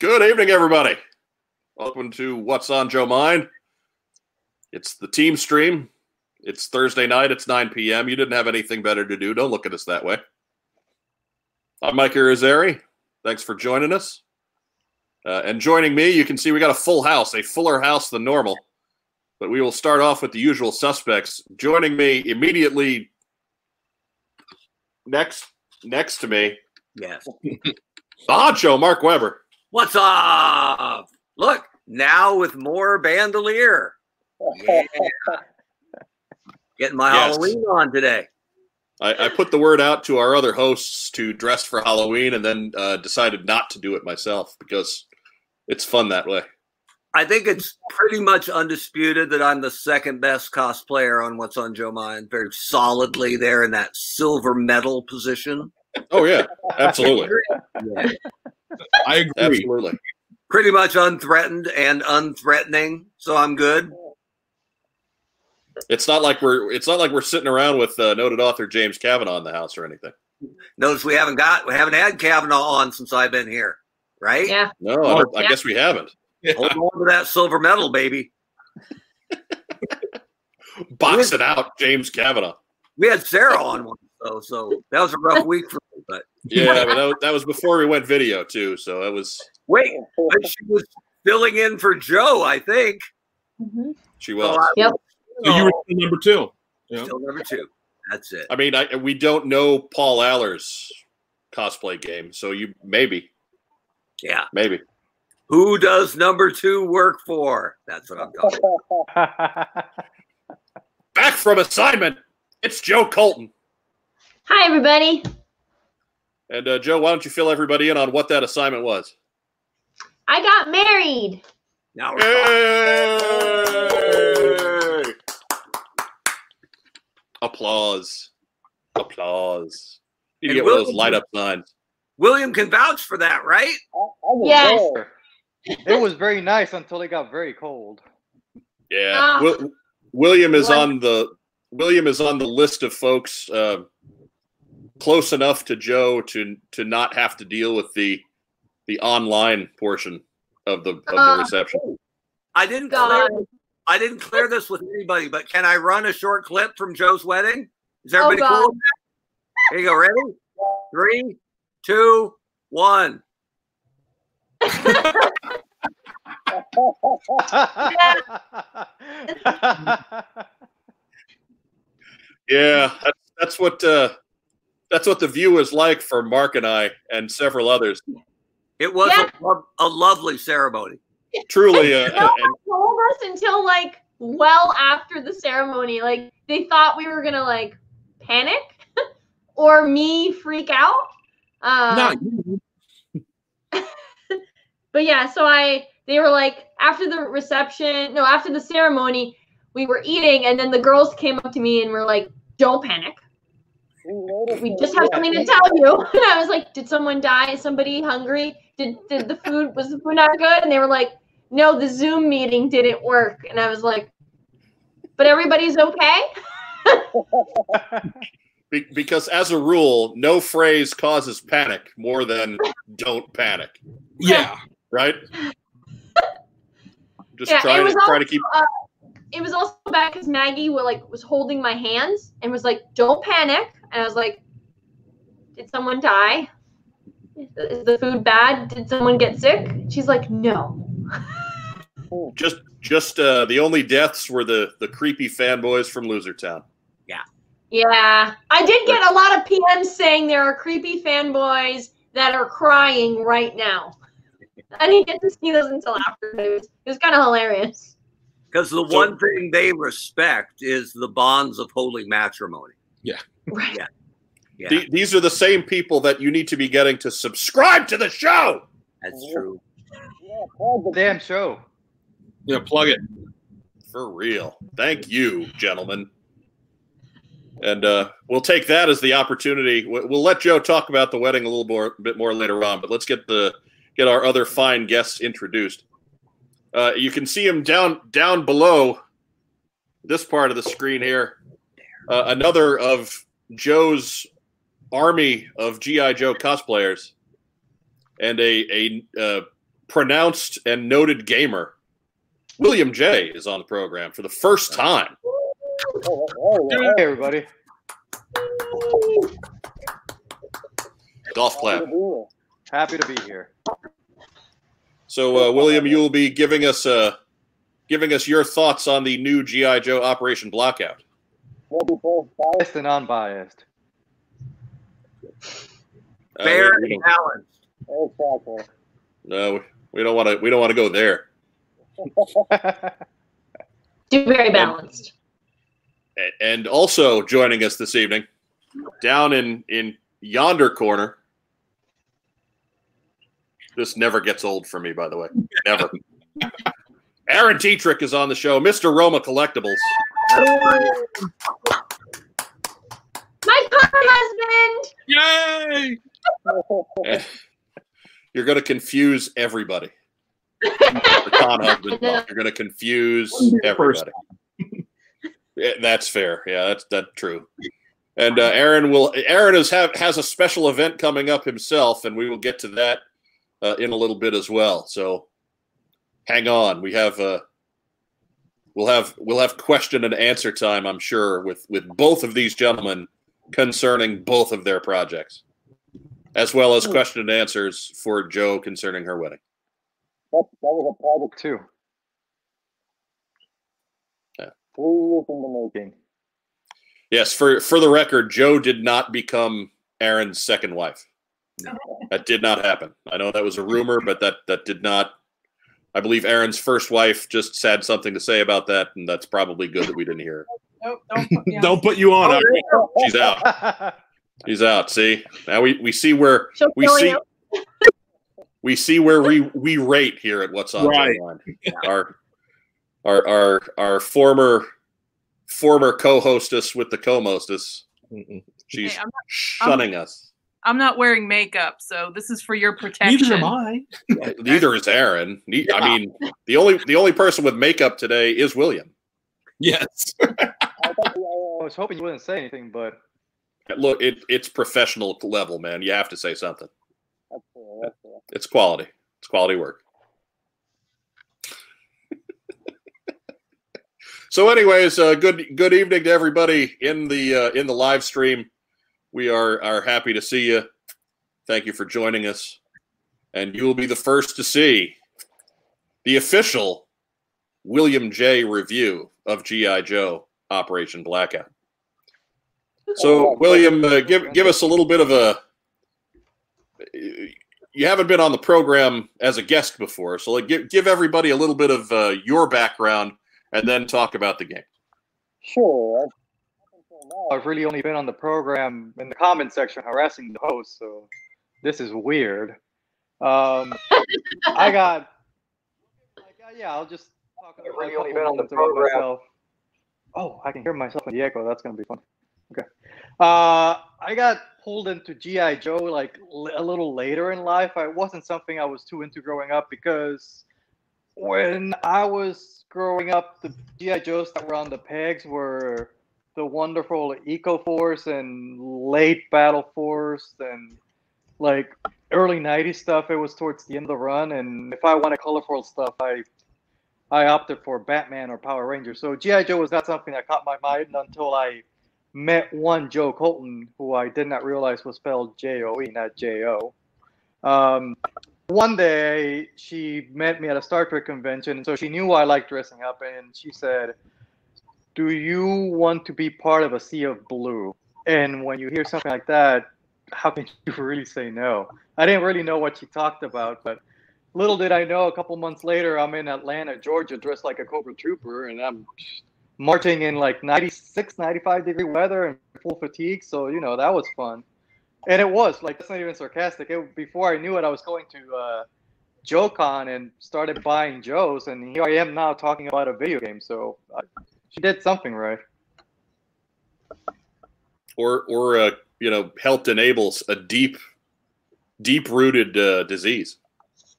Good evening, everybody. Welcome to What's on Joe Mind. It's the team stream. It's Thursday night. It's 9 p.m. You didn't have anything better to do. Don't look at us that way. I'm Mike Irizarry. Thanks for joining us. Uh, and joining me, you can see we got a full house, a fuller house than normal. But we will start off with the usual suspects. Joining me immediately next next to me, Yes. honcho, Mark Weber. What's up? Look, now with more bandolier. Yeah. Getting my Yes. Halloween on today. I, I put the word out to our other hosts to dress for Halloween and then uh, decided not to do it myself because it's fun that way. I think it's pretty much undisputed that I'm the second best cosplayer on What's on Joe Mind. Very solidly there in that silver medal position. Oh, yeah, absolutely. Yeah. I agree. Absolutely. Pretty much unthreatened and unthreatening, so I'm good. It's not like we're it's not like we're sitting around with uh, noted author James Kavanaugh in the house or anything. Notice we haven't got we haven't had Kavanaugh on since I've been here, right? Yeah. No, I, don't- I guess we haven't. Hold on to that silver medal, baby. Box it out, James Kavanaugh. We had Sarah on one, so so that was a rough week for me. But Yeah, but that was, that was before we went video too, so that was wait, but she was filling in for Joe, I think. Mm-hmm. she was. I Yep. So you were still number two. Yeah. still number two. That's it. I mean, I, we don't know Paul Aller's cosplay game, so you maybe Yeah. maybe. Who does number two work for? That's what I'm talking. about. Back from assignment. It's Joe Colton. Hi, everybody. And uh, Joe, why don't you fill everybody in on what that assignment was? I got married. Now we're talking. Yay! Applause. Applause. You And get one of those William- light up signs. William can vouch for that, right? I was Yes. there. It was very nice until it got very cold. Yeah. Ah. Wi- William is What? on the William is on the list of folks uh, close enough to Joe to to not have to deal with the the online portion of the of the Uh, reception. I didn't God. clear, I didn't clear this with anybody, but can I run a short clip from Joe's wedding? Is Oh, everybody God. cool? with that? Here you go. Ready? Three, two, one. Yeah, that's, that's what uh, that's what the view is like for Mark and I and several others. It was Yeah. a, a lovely ceremony. Truly, uh, No one and, told us until like well after the ceremony. Like they thought we were gonna like panic or me freak out. Um, Not you. but yeah, so I they were like after the reception, no, after the ceremony, we were eating, and then the girls came up to me and were like, "Don't panic. We just have something to tell you." And I was like, "Did someone die? Is somebody hungry? Did did the food was the food not good?" And they were like, "No, the Zoom meeting didn't work." And I was like, "But everybody's okay." be, because as a rule, no phrase causes panic more than "don't panic." Yeah. Right? Just Yeah, try to was try to keep. uh, it was also bad because Maggie was like was holding my hands and was like, "Don't panic," and I was like, "Did someone die? Is the food bad? Did someone get sick?" She's like, "No." Just, just uh, the only deaths were the the creepy fanboys from Losertown. Yeah, Yeah. I did get a lot of PMs saying there are creepy fanboys that are crying right now. I didn't get to see those until after. It was, it was kind of hilarious. Because the So- one thing they respect is the bonds of holy matrimony. Right. Yeah. Yeah, The- these are the same people that you need to be getting to subscribe to the show. that's true. Yeah, plug the damn show. Yeah. Plug it. For real. Thank you, gentlemen. And uh, we'll take that as the opportunity. we- We'll let Joe talk about the wedding a little more, bit more later on, but let's get the get our other fine guests introduced. Uh, you can see him down down below this part of the screen here. Uh, another of Joe's army of GI Joe cosplayers, and a a uh, pronounced and noted gamer, William J, is on the program for the first time. Hey, everybody. Golf clap. Happy to be here. So, uh, William, you will be giving us uh, giving us your thoughts on the new GI Joe Operation Blackout. Biased and unbiased. Uh, Fair we- we and don't- balanced. no, we don't want to. We don't want to go there. Do very balanced. A- And also joining us this evening, down in in yonder corner. This never gets old for me, by the way. Never. Aaron Dietrich is on the show, Mr. Roma Collectibles. My car husband. Yay! You're going to confuse everybody. The con husband. You're going to confuse everybody. Yeah, that's fair. Yeah, that's that's true. And uh, Aaron will. Aaron is have has a special event coming up himself, and we will get to that uh, in a little bit as well. So, hang on. We have uh, we'll have we'll have question and answer time. I'm sure with with both of these gentlemen concerning both of their projects, as well as question and answers for Joe concerning her wedding. That, that was a project too. Yeah. Three years in the making. Yes, for for the record, Joe did not become Aaron's second wife. That did not happen. I know that was a rumor, but that that did not. I believe Aaron's first wife just said something to say about that, and that's probably good that we didn't hear. Nope, don't put me on. Don't put you on. Oh, Ira. She's out. She's out. See now we, we see where She'll we see you. we see where we we rate here at what's on Right. Joe Our our our our former former co-hostess with the co-mostess. Mm-mm. She's Hey, I'm shunning us. I'm not wearing makeup, so this is for your protection. Neither am I. Neither is Aaron. Ne- I mean, the only the only person with makeup today is William. Yes. I was hoping you wouldn't say anything, but Look, it, it's professional level, man. You have to say something. that's fair. That's fair. It's quality. It's quality work. so, anyways, uh, good good evening to everybody in the uh, in the live stream. We are are happy to see you. Thank you for joining us, and you will be the first to see the official William J. review of GI Joe Operation Blackout. So, William, uh, give give us a little bit of a. You haven't been on the program as a guest before, so like give give everybody a little bit of uh, your background, and then talk about the game. Sure. I've really only been on the program in the comment section harassing the host, so this is weird. Um, I got, like, uh, yeah, I'll just talk about really only been on the moments about program. myself. Oh, I can hear myself in the echo. That's gonna be fun. Okay. Uh, I got pulled into GI Joe like l- a little later in life. It wasn't something I was too into growing up because when I was growing up, the GI Joes that were on the pegs were the wonderful Eco Force and late Battle Force and like early '90s stuff. It was towards the end of the run, and if I wanted colorful stuff, I I opted for Batman or Power Rangers. So GI Joe was not something that caught my mind until I met one Joe Colton, who I did not realize was spelled J O E, not J O. Um, one day she met me at a Star Trek convention, and so she knew I liked dressing up, and she said, "Do you want to be part of a sea of blue?" And when you hear something like that, how can you really say no? I didn't really know what she talked about, but little did I know, a couple months later, I'm in Atlanta, Georgia, dressed like a Cobra Trooper, and I'm marching in like 96, 95 degree weather and full fatigue. So, you know, that was fun. And it was like, that's not even sarcastic. It, before I knew it, I was going to uh, JoeCon and started buying Joes. And here I am now talking about a video game. So she did something right. or or uh, you know helped enables a deep deep rooted uh, disease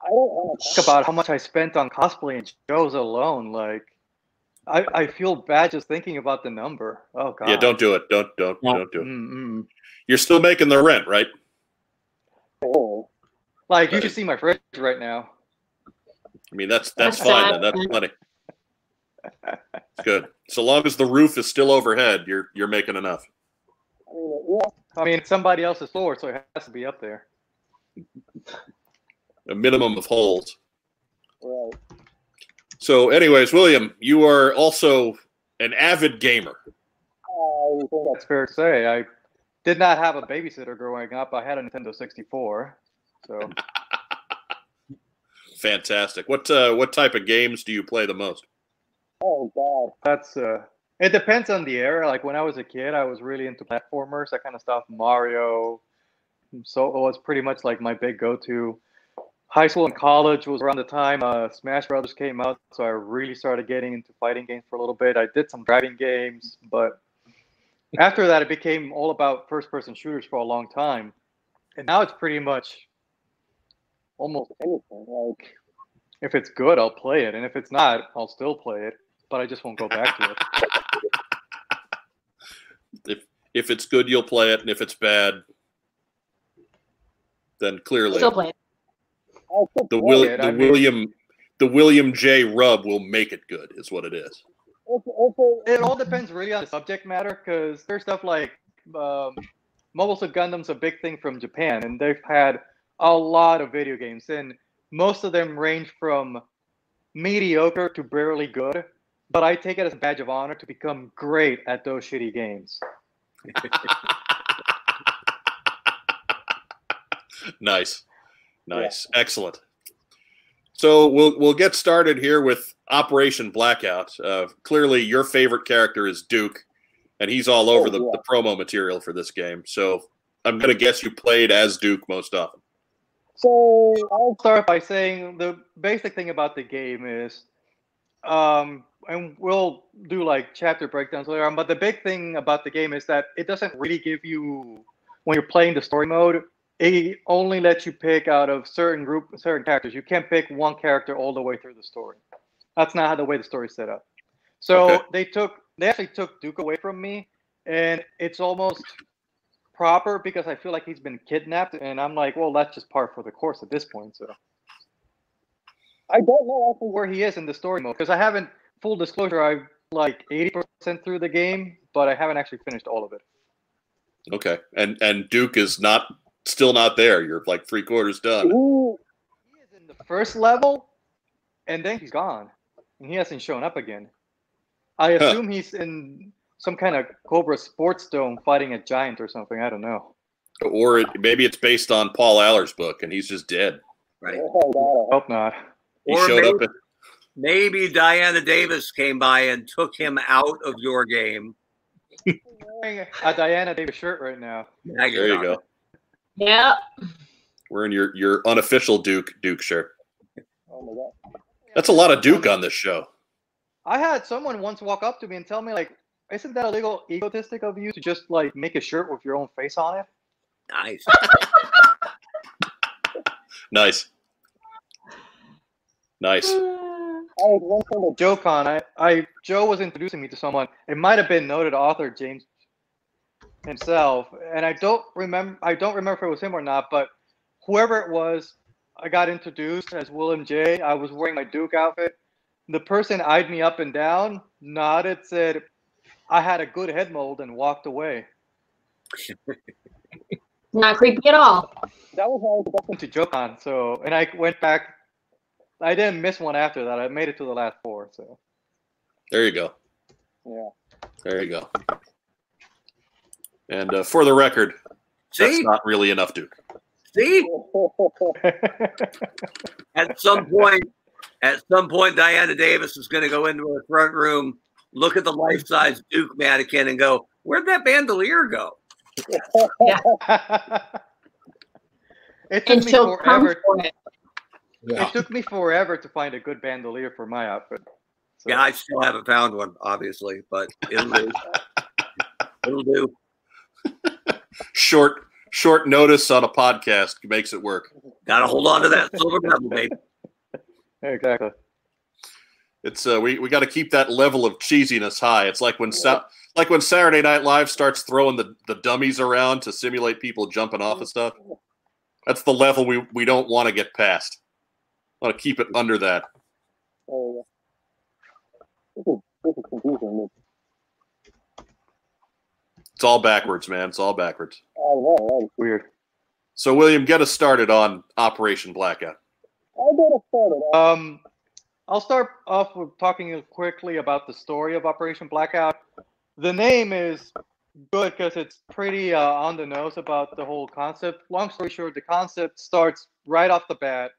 I don't want to talk about how much I spent on cosplaying shows alone. Like, I, I feel bad just thinking about the number. Oh, God. yeah don't do it don't don't No. don't do it Mm-mm. you're still making the rent right Oh. Like, you should see my fridge right now. I mean, that's that's, That's fine. Then. That's plenty. Good. So long as the roof is still overhead, you're you're making enough. I mean, it's somebody else's floor, so it has to be up there. A minimum of holes. Right. So, anyways, William, you are also an avid gamer. I think That's fair to say. I did not have a babysitter growing up. I had a Nintendo 64. So Fantastic. What uh, what type of games do you play the most? Oh God, that's uh. It depends on the era. Like when I was a kid, I was really into platformers, that kind of stuff. Mario. So it was pretty much like my big go-to. High school and college was around the time uh, Smash Brothers came out, so I really started getting into fighting games for a little bit. I did some driving games, but after that, it became all about first-person shooters for a long time, and now it's pretty much almost anything. Like if it's good, I'll play it, and if it's not, I'll still play it, but I just won't go back to it. If if it's good, you'll play it, and if it's bad, then clearly Still playing. the Will, it, the I mean- William the William J. Rub will make it good. Is what it is. It all depends really on the subject matter because there's stuff like um, Mobile Suit Gundam's a big thing from Japan, and they've had a lot of video games, and most of them range from mediocre to barely good. But I take it as a badge of honor to become great at those shitty games. Nice, nice, excellent. So we'll we'll get started here with Operation Blackout. Uh, clearly, your favorite character is Duke, and he's all over the, the promo material for this game. So I'm gonna guess you played as Duke most often. So I'll start by saying the basic thing about the game is, um, and we'll do like chapter breakdowns later on. But the big thing about the game is that it doesn't really give you when you're playing the story mode. It only lets you pick out of certain group, certain characters. You can't pick one character all the way through the story. That's not how the way the story's set up. So Okay. they took, they actually took Duke away from me, and it's almost proper because I feel like he's been kidnapped, and I'm like, well, that's just par for the course at this point. So I don't know actually where he is in the story mode because I haven't. Full disclosure, I'm like 80% through the game, but I haven't actually finished all of it. Okay, and and Duke is not still not there. You're like three quarters done. He is in the first level, and then he's gone, and he hasn't shown up again. I Huh. assume he's in some kind of Cobra Sports Dome fighting a giant or something. I don't know. Or it, maybe it's based on Paul Aller's book, and he's just dead. Right. Oh, hope not. He Or showed up. maybe- At, Maybe Diana Davis came by and took him out of your game. Wearing a Diana Davis shirt right now. Now you're there you go. Yeah. Wearing your your unofficial Duke Duke shirt. Oh my god. That's a lot of Duke on this show. I had someone once walk up to me and tell me like, "Isn't that a little egotistic of you to just like make a shirt with your own face on it?" Nice. Nice. Nice. I was once on a JoeCon I, I Joe was introducing me to someone. It might have been noted author James himself, and I don't remember. I don't remember if it was him or not, but whoever it was, I got introduced as William J. I was wearing my Duke outfit. The person eyed me up and down, nodded, said, "I had a good head mold," and walked away. Not creepy at all. That was how I got to JoeCon. So, and I went back. I didn't miss one after that. I made it to the last four. So, There you go. yeah. There you go. And uh, for the record, that's See? not really enough Duke. See? At some point, at some point, Diana Davis is going to go into her front room, look at the life-size Duke mannequin, and go, "Where'd that bandolier go?" it took And me forever. For it. It took me forever to find a good bandolier for my outfit. So, Yeah, I still haven't found one, obviously, but it'll do. it'll do. Short short notice on a podcast makes it work. Got to hold on to that silver medal, babe. exactly. It's uh, we we got to keep that level of cheesiness high. It's like when Sa- like when Saturday Night Live starts throwing the, the dummies around to simulate people jumping off of stuff. That's the level we we don't want to get past. Want to keep it under that. Oh. This is, this is confusing. It's all backwards, man. It's all backwards. I know, right? Weird. So, William, get us started on Operation Blackout. I get us started. Um, I'll start off with talking quickly about the story of Operation Blackout. The name is good because it's pretty uh, on the nose about the whole concept. Long story short, the concept starts right off the bat.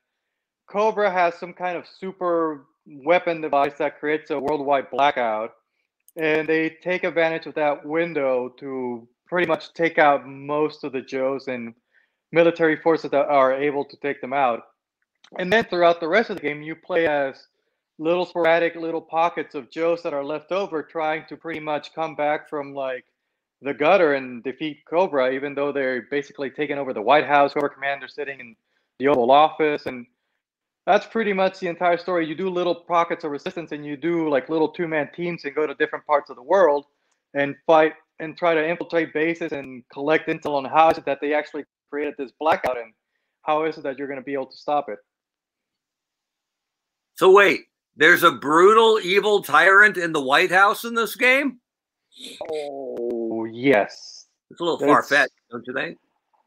Cobra has some kind of super weapon device that creates a worldwide blackout, and they take advantage of that window to pretty much take out most of the Joes and military forces that are able to take them out. And then throughout the rest of the game, you play as little sporadic little pockets of Joes that are left over trying to pretty much come back from like the gutter and defeat Cobra, even though they're basically taking over the White House, Cobra Commander sitting in the Oval Office. And that's pretty much the entire story. You do little pockets of resistance and you do like little two man teams and go to different parts of the world and fight and try to infiltrate bases and collect intel on how is it that they actually created this blackout and how is it that you're going to be able to stop it. So wait, there's a brutal, evil tyrant in the White House in this game. Oh, yes. It's a little far fetched, don't you think?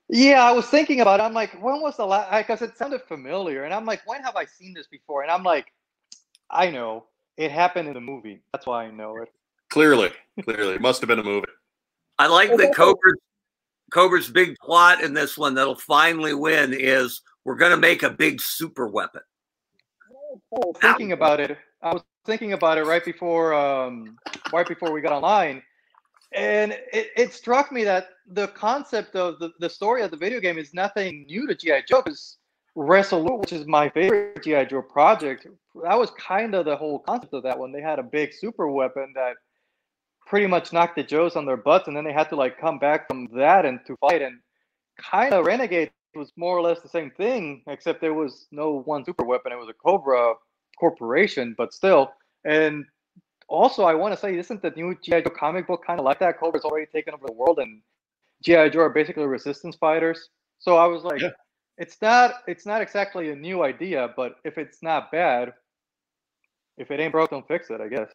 Yeah, I was thinking about it. I'm like, when was the last? Because it sounded familiar, and I'm like, when have I seen this before? And I'm like, I know it happened in the movie. That's why I know it. Clearly, clearly, it must have been a movie. I like Well, that Cobra's Cobra's big plot in this one that'll finally win is we're going to make a big super weapon. Thinking about it, I was thinking about it right before, um, right before we got online, and it, it struck me that the concept of the, the story of the video game is nothing new to GI Joe. Because Resolute, which is my favorite GI Joe project, that was kind of the whole concept of that one. They had a big super weapon that pretty much knocked the Joes on their butts, and then they had to like come back from that and to fight. And kind of Renegade was more or less the same thing, except there was no one super weapon. It was a Cobra corporation, but still. And also, I want to say, isn't the new GI Joe comic book kind of like that? Cobra's already taken over the world, and GI Joe are basically resistance fighters. So I was like, Yeah. it's not it's not exactly a new idea, but if it's not bad, if it ain't broke, don't fix it. I guess.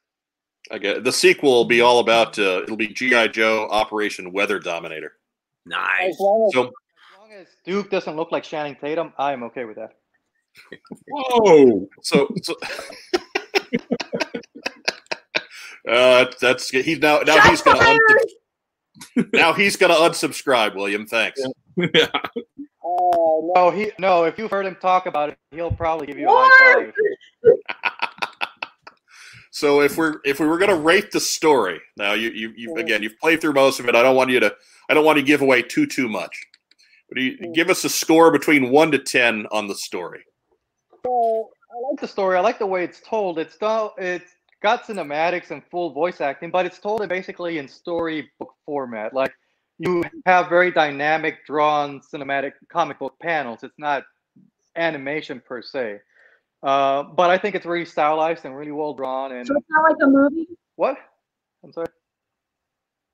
I guess the sequel will be all about. Uh, it'll be GI Joe Operation Weather Dominator. Nice. As long as So As long as Duke doesn't look like Channing Tatum, I'm okay with that. Whoa. So, so uh, that's he's now now he's gonna fired! unsub- now he's gonna unsubscribe. William, thanks. Yeah. Oh, no. No, he no. If you've heard him talk about it, he'll probably give you a What? high five. So if we're if we were gonna rate the story, now you you you again you've played through most of it. I don't want you to I don't want to give away too too much. But you, give us a score between one to ten on the story. So, I like the story. I like the way it's told. It's done. It's got cinematics and full voice acting, but it's told basically in storybook format. Like you have very dynamic, drawn cinematic comic book panels. It's not animation per se. Uh, but I think it's really stylized and really well drawn. And So it's not like a movie. what? I'm sorry.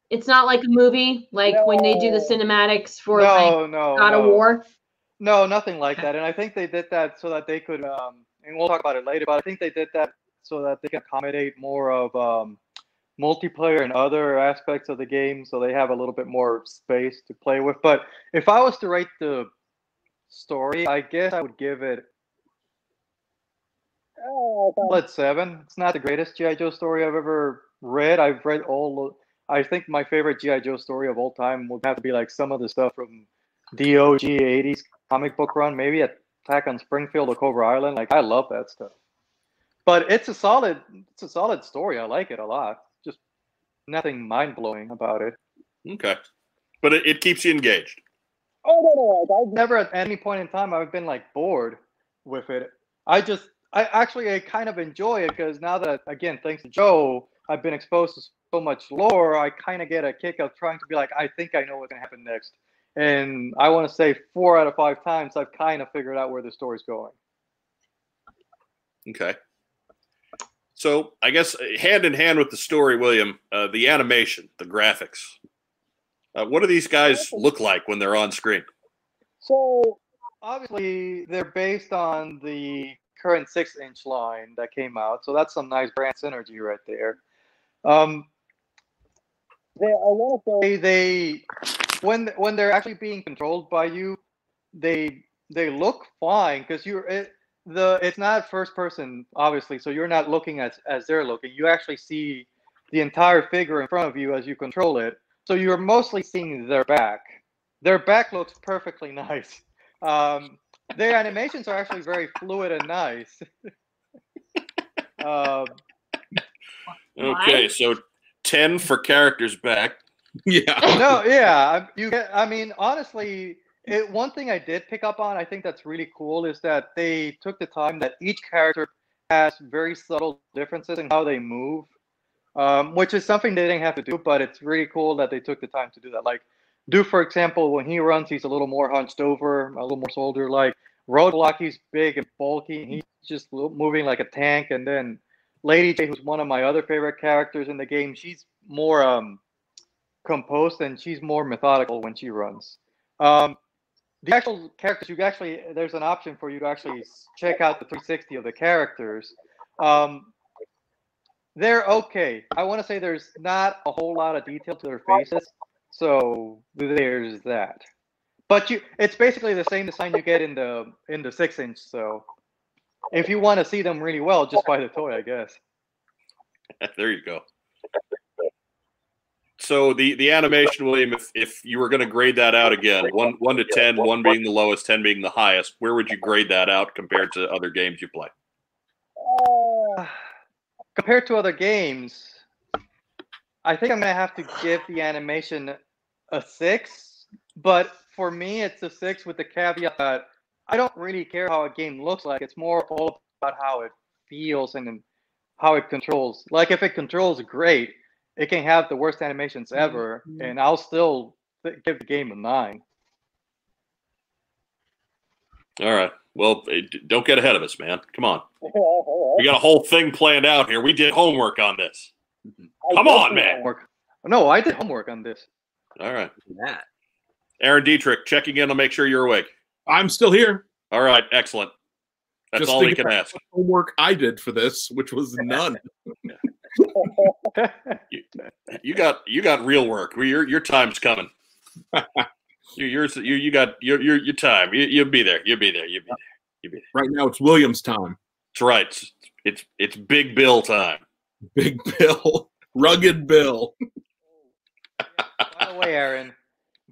It's not like a movie, like when they do the cinematics for like No, no, God of. War. No, nothing like that. And I think they did that so that they could, um, and we'll talk about it later, but I think they did that so that they can accommodate more of um, multiplayer and other aspects of the game so they have a little bit more space to play with. But if I was to rate the story, I guess I would give it oh, okay. seven. It's not the greatest G.I. Joe story I've ever read. I've read all, I think my favorite G.I. Joe story of all time would have to be like some of the stuff from the OG 80s comic book run, maybe Attack on Springfield or Cobra Island. Like I love that stuff. But it's a solid it's a solid story. I like it a lot. Just nothing mind blowing about it. Okay, but it, it keeps you engaged. oh no, no, no. I, Never at any point in time I've been like bored with it. I just I actually I kind of enjoy it because now that again, thanks to Joe, I've been exposed to so much lore, I kind of get a kick of trying to be like, I think I know what's gonna happen next. And I want to say four out of five times I've kind of figured out where the story's going. Okay. So I guess uh, hand in hand with the story, William, uh, the animation, the graphics. Uh, what do these guys look like when they're on screen? so Obviously, they're based on the current six inch line that came out. So that's some nice brand synergy right there. Um, they, I want to say they when when they're actually being controlled by you, they they look fine because you're it, the it's not first person obviously, so you're not looking as as they're looking. You actually see the entire figure in front of you as you control it. So you're mostly seeing their back. Their back looks perfectly nice. Um, their animations are actually very fluid and nice. um, Okay, so ten for characters back. Yeah. no, yeah, I- you get. I mean, honestly, it, one thing I did pick up on, I think that's really cool, is that they took the time that each character has very subtle differences in how they move, um, which is something they didn't have to do, but it's really cool that they took the time to do that. Like, do for example, when he runs, he's a little more hunched over, a little more soldier-like. Roadblock, he's big and bulky, and he's just moving like a tank. And then Lady Jaye, who's one of my other favorite characters in the game, she's more um, composed and she's more methodical when she runs. Um, the actual characters, you actually there's an option for you to actually check out the 360 of the characters. Um, they're okay. I want to say there's not a whole lot of detail to their faces, so there's that. But you, it's basically the same design you get in the in the six inch. So if you want to see them really well, just buy the toy, I guess. there you go. So the the animation, William, if if you were going to grade that out again, one one to ten, one being the lowest, ten being the highest, where would you grade that out compared to other games you play? Uh, compared to other games, I think I'm gonna have to give the animation a six. But for me, it's a six with the caveat that I don't really care how a game looks like. It's more all about how it feels and how it controls. Like if it controls great, it can have the worst animations ever, and I'll still th- give the game a nine. All right. Well, eh, don't get ahead of us, man. Come on. We got a whole thing planned out here. We did homework on this. Come on, man. Homework. No, I did homework on this. All right. That. Aaron Dietrich checking in to make sure you're awake. I'm still here. All right. Excellent. That's Just all we can about ask. Homework I did for this, which was none. You got you got real work. Your your time's coming. you yours you you got your your your time. You you'll be there. You'll be there. You'll be there. You'll be there. Right now, it's Williams' time. That's right. It's it's, it's Big Bill time. Big Bill, rugged Bill. By the way, Aaron.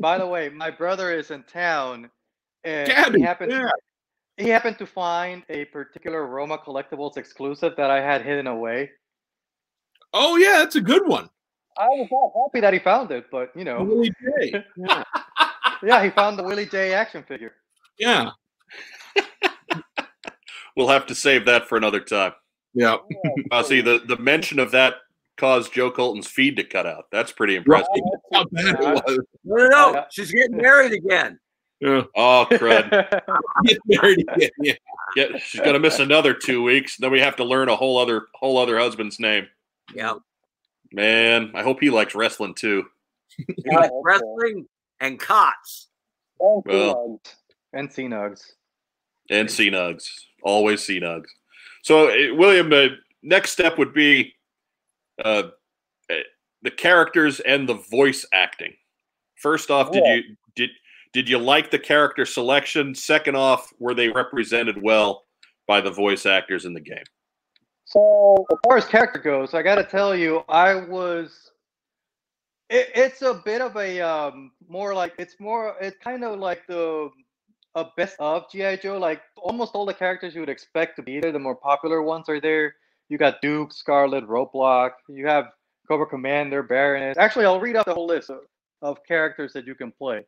By the way, my brother is in town, and Gabby, he happened yeah. he happened to find a particular Roma Collectibles exclusive that I had hidden away. Oh yeah, that's a good one. I was not happy that he found it, but you know, Willie J. Yeah. yeah, he found the Willie J action figure. yeah, We'll have to save that for another time. yeah. Uh, see, the the mention of that caused Joe Colton's feed to cut out. That's pretty Right. impressive. How bad it was. No, no, no. She's getting married again. Yeah. Oh crud! Get married again. Yeah. Yeah, she's gonna miss another two weeks. Then we have to learn a whole other whole other husband's name. Yeah. Man, I hope he likes wrestling too. Wrestling and cots. Well. and C Nugs. And C Nugs, always C Nugs. So, uh, William, the next step would be uh, uh, the characters and the voice acting. First off, did Yeah. you did did you like the character selection? Second off, were they represented well by the voice actors in the game? So as far as character goes, I got to tell you, I was. It, it's a bit of a um, more like it's more it's kind of like the a best of GI Joe. Like almost all the characters you would expect to be there, the more popular ones are there. You got Duke, Scarlett, Roadblock. You have Cobra Commander, Baroness. Actually, I'll read out the whole list of, of characters that you can play.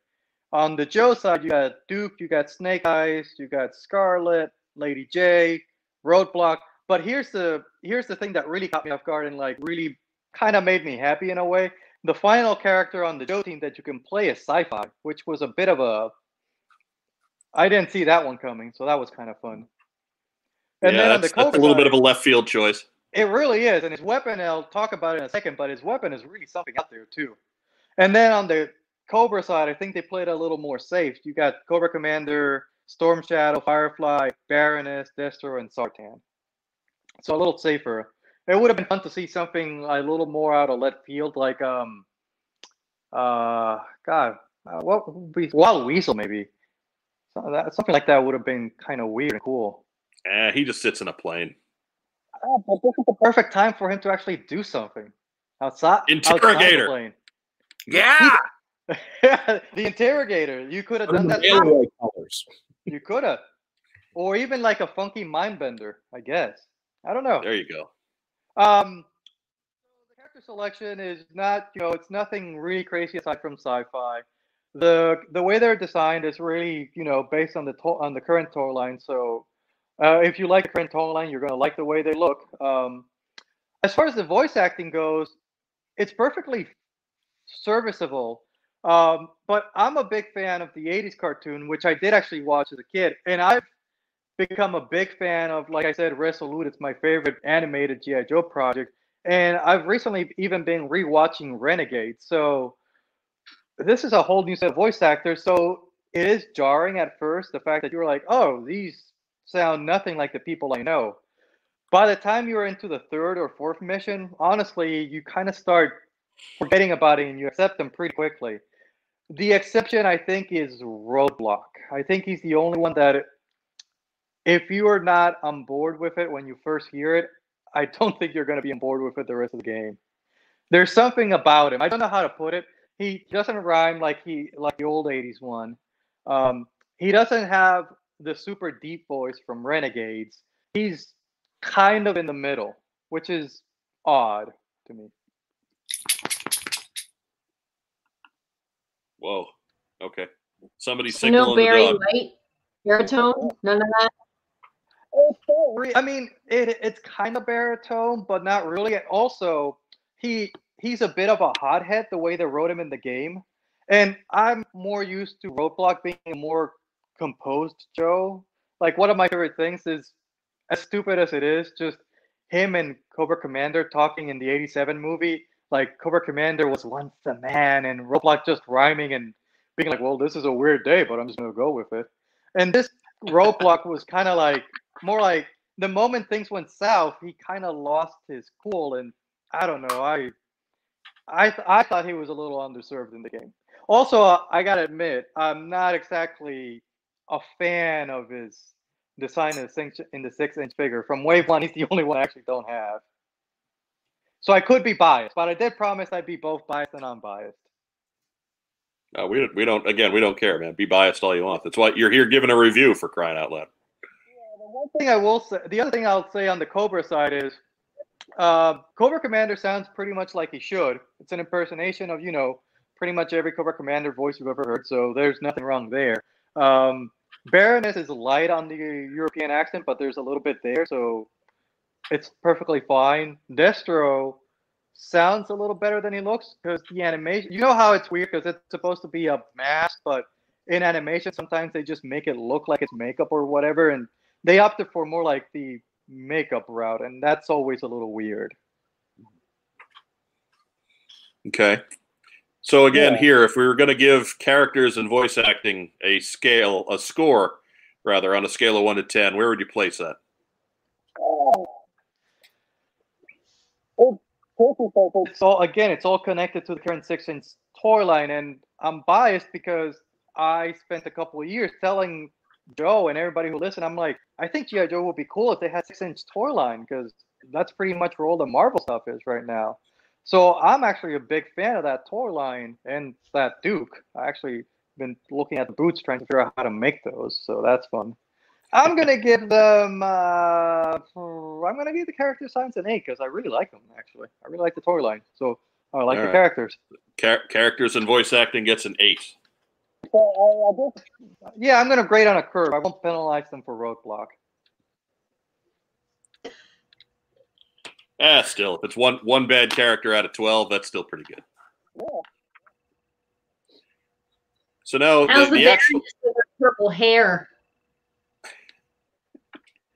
On the Joe side, you got Duke, you got Snake Eyes, you got Scarlett, Lady Jaye, Roadblock. But here's the here's the thing that really caught me off guard and like really kind of made me happy in a way. The final character on the Joe team that you can play is Sci-Fi, which was a bit of a I didn't see that one coming, so that was kind of fun. And yeah, then on the that's, that's a little bit of a left field choice. it really is, and his weapon. I'll talk about it in a second, but his weapon is really something out there too. And then on the Cobra side, I think they played a little more safe. You got Cobra Commander, Storm Shadow, Firefly, Baroness, Destro, and Zartan. So a little safer. It would have been fun to see something a little more out of left field, like um, uh, God, uh, what would be Wild Weasel maybe. So that, something like that would have been kind of weird and cool. Eh, he just sits in a plane. Ah, but this is the perfect time for him to actually do something outside. outside the Interrogator. plane. Yeah. the interrogator. You could have done Under that. railway colors. You could have, or even like a funky Mindbender. I guess. I don't know. There you go. Um, the character selection is not, you know, it's nothing really crazy aside from sci-fi. The the way they're designed is really, you know, based on the to- on the current toy line. So, uh, if you like the current toy line, you're gonna like the way they look. Um, as far as the voice acting goes, it's perfectly serviceable. Um, but I'm a big fan of the 80s cartoon, which I did actually watch as a kid, and I've become a big fan of, like I said, Resolute. It's my favorite animated GI Joe project, and I've recently even been rewatching Renegade. So this is a whole new set of voice actors. So it is jarring at first the fact that you're like, oh, these sound nothing like the people I know. By the time you're into the third or fourth mission, honestly, you kind of start forgetting about it and you accept them pretty quickly. The exception, I think, is Roadblock. I think he's the only one that, if you are not on board with it when you first hear it, I don't think you're going to be on board with it the rest of the game. There's something about him. I don't know how to put it. He doesn't rhyme like he like the old '80s one. Um, he doesn't have the super deep voice from Renegades. He's kind of in the middle, which is odd to me. Whoa. Okay. Somebody So no signaling the Barry dog. White baritone, none of that. I mean, it, it's kind of baritone, but not really. And Also, he he's a bit of a hothead the way they wrote him in the game, and I'm more used to Roadblock being a more composed Joe. Like one of my favorite things is, as stupid as it is, just him and Cobra Commander talking in the '87 movie. Like Cobra Commander was once a man, and Roadblock just rhyming and being like, "Well, this is a weird day, but I'm just gonna go with it." And this Roadblock was kind of like more like the moment things went south, he kind of lost his cool, and I don't know. I I th- I thought he was a little underserved in the game. Also, uh, I gotta admit, I'm not exactly a fan of his design in the six, inch figure. From Wave One, he's the only one I actually don't have. So I could be biased, but I did promise I'd be both biased and unbiased. No, we. We don't. Again, we don't care, man. Be biased all you want. That's why you're here giving a review for crying out loud. Thing I will say, the other thing I'll say on the Cobra side is, uh, Cobra Commander sounds pretty much like he should. It's an impersonation of you know pretty much every Cobra Commander voice you've ever heard, so there's nothing wrong there. Um, Baroness is light on the European accent, but there's a little bit there, so it's perfectly fine. Destro sounds a little better than he looks because the animation. You know how it's weird because it's supposed to be a mask, but in animation sometimes they just make it look like it's makeup or whatever, and they opted for more like the makeup route, and that's always a little weird. Okay. So again, Yeah. here, if we were going to give characters and voice acting a scale, a score, rather, on a scale of one to ten, where would you place that? Uh, it's all again, it's all connected to the current six inch toy line, and I'm biased because I spent a couple of years telling Joe and everybody who listened, I'm like, I think GI Joe would be cool if they had six inch toy line because that's pretty much where all the Marvel stuff is right now. So I'm actually a big fan of that toy line and that Duke. I actually been looking at the boots trying to figure out how to make those, so that's fun. I'm gonna give them. Uh, I'm gonna give the character designs an eight because I really like them. Actually, I really like the toy line, so I like All the right. characters. Char- characters and voice acting gets an eight. Yeah, I'm gonna grade on a curve. I won't penalize them for roadblock. Ah, still, if it's one one bad character out of twelve, that's still pretty good. So now the, How's the, the Baroness actual purple hair?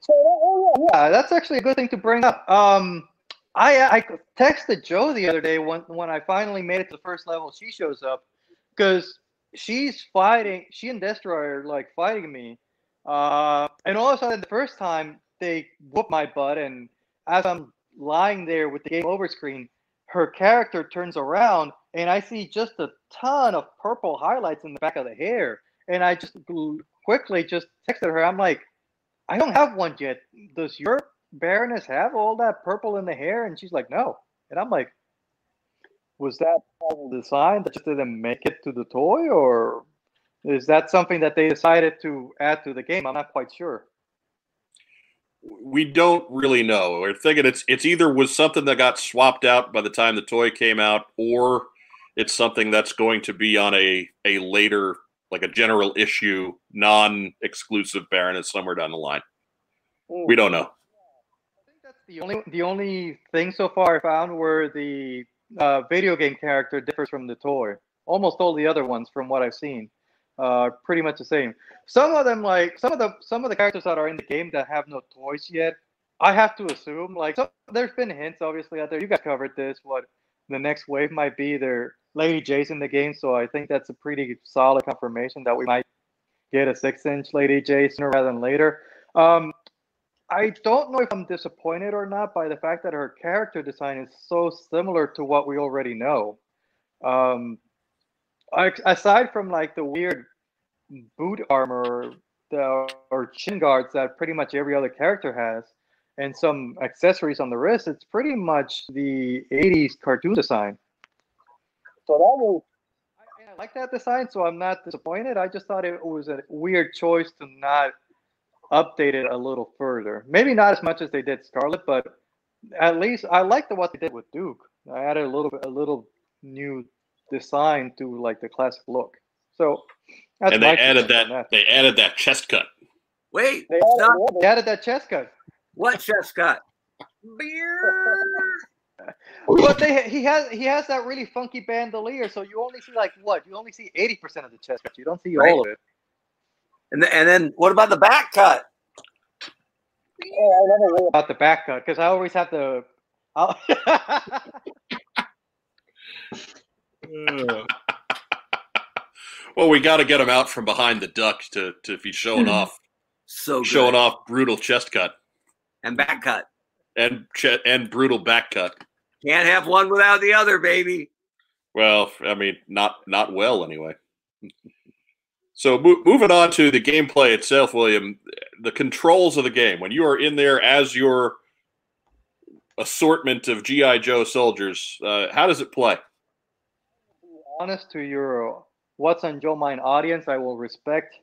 So Yeah, that's actually a good thing to bring up. Um, I I texted Joe the other day when when I finally made it to the first level. She shows up because she's fighting. She and Destro are like fighting me, Uh, and all of a sudden, the first time they whoop my butt, and as I'm lying there with the game over screen, her character turns around, and I see just a ton of purple highlights in the back of the hair. And I just quickly just texted her. I'm like, I don't have one yet. Does your Baroness have all that purple in the hair? And she's like, no. And I'm like, was that part of the design that just didn't make it to the toy, or is that something that they decided to add to the game? I'm not quite sure. we don't really know. We're thinking it's it's either was something that got swapped out by the time the toy came out, or it's something that's going to be on a a later, like a general issue, non-exclusive Baroness somewhere down the line. We don't know. I think that's the only the only thing so far I found where the uh, video game character differs from the toy. Almost all the other ones, from what I've seen, uh, pretty much the same. Some of them, like some of the some of the characters that are in the game that have no toys yet, I have to assume. Like, so, there's been hints, obviously, out there. You guys covered this. What the next wave might be? There, Lady Jaye's in the game, so I think that's a pretty solid confirmation that we might get a six-inch Lady Jaye sooner rather than later. Um, I don't know if I'm disappointed or not by the fact that her character design is so similar to what we already know. Um, aside from like the weird boot armor the, or chin guards that pretty much every other character has, and some accessories on the wrist, it's pretty much the 80s cartoon design. So that was I, I like that design, so I'm not disappointed. I just thought it was a weird choice to not update it a little further. Maybe not as much as they did Scarlett, but at least I like the what they did with Duke. I added a little bit, a little new design to like the classic look. So that's and they added feedback that they added that chest cut. Wait, they stop. added, They added that chest cut. What chest cut? Beer. But they he has he has that really funky bandolier, so you only see like what? You only see eighty percent of the chest cut. You don't see Right. all of it. And, th- and then what about the back cut? Yeah, I never realized. About the back cut, because I always have to. Well, we got to get him out from behind the duck to to be showing hmm. off So good. showing off brutal chest cut and back cut. and che- and brutal back cut. Can't have one without the other, baby. Well, I mean, not not well anyway. So mo- moving on to the gameplay itself, William, the controls of the game when you are in there as your assortment of GI Joe soldiers, uh, how does it play? honest to your what's on Joe Mind audience, I will respect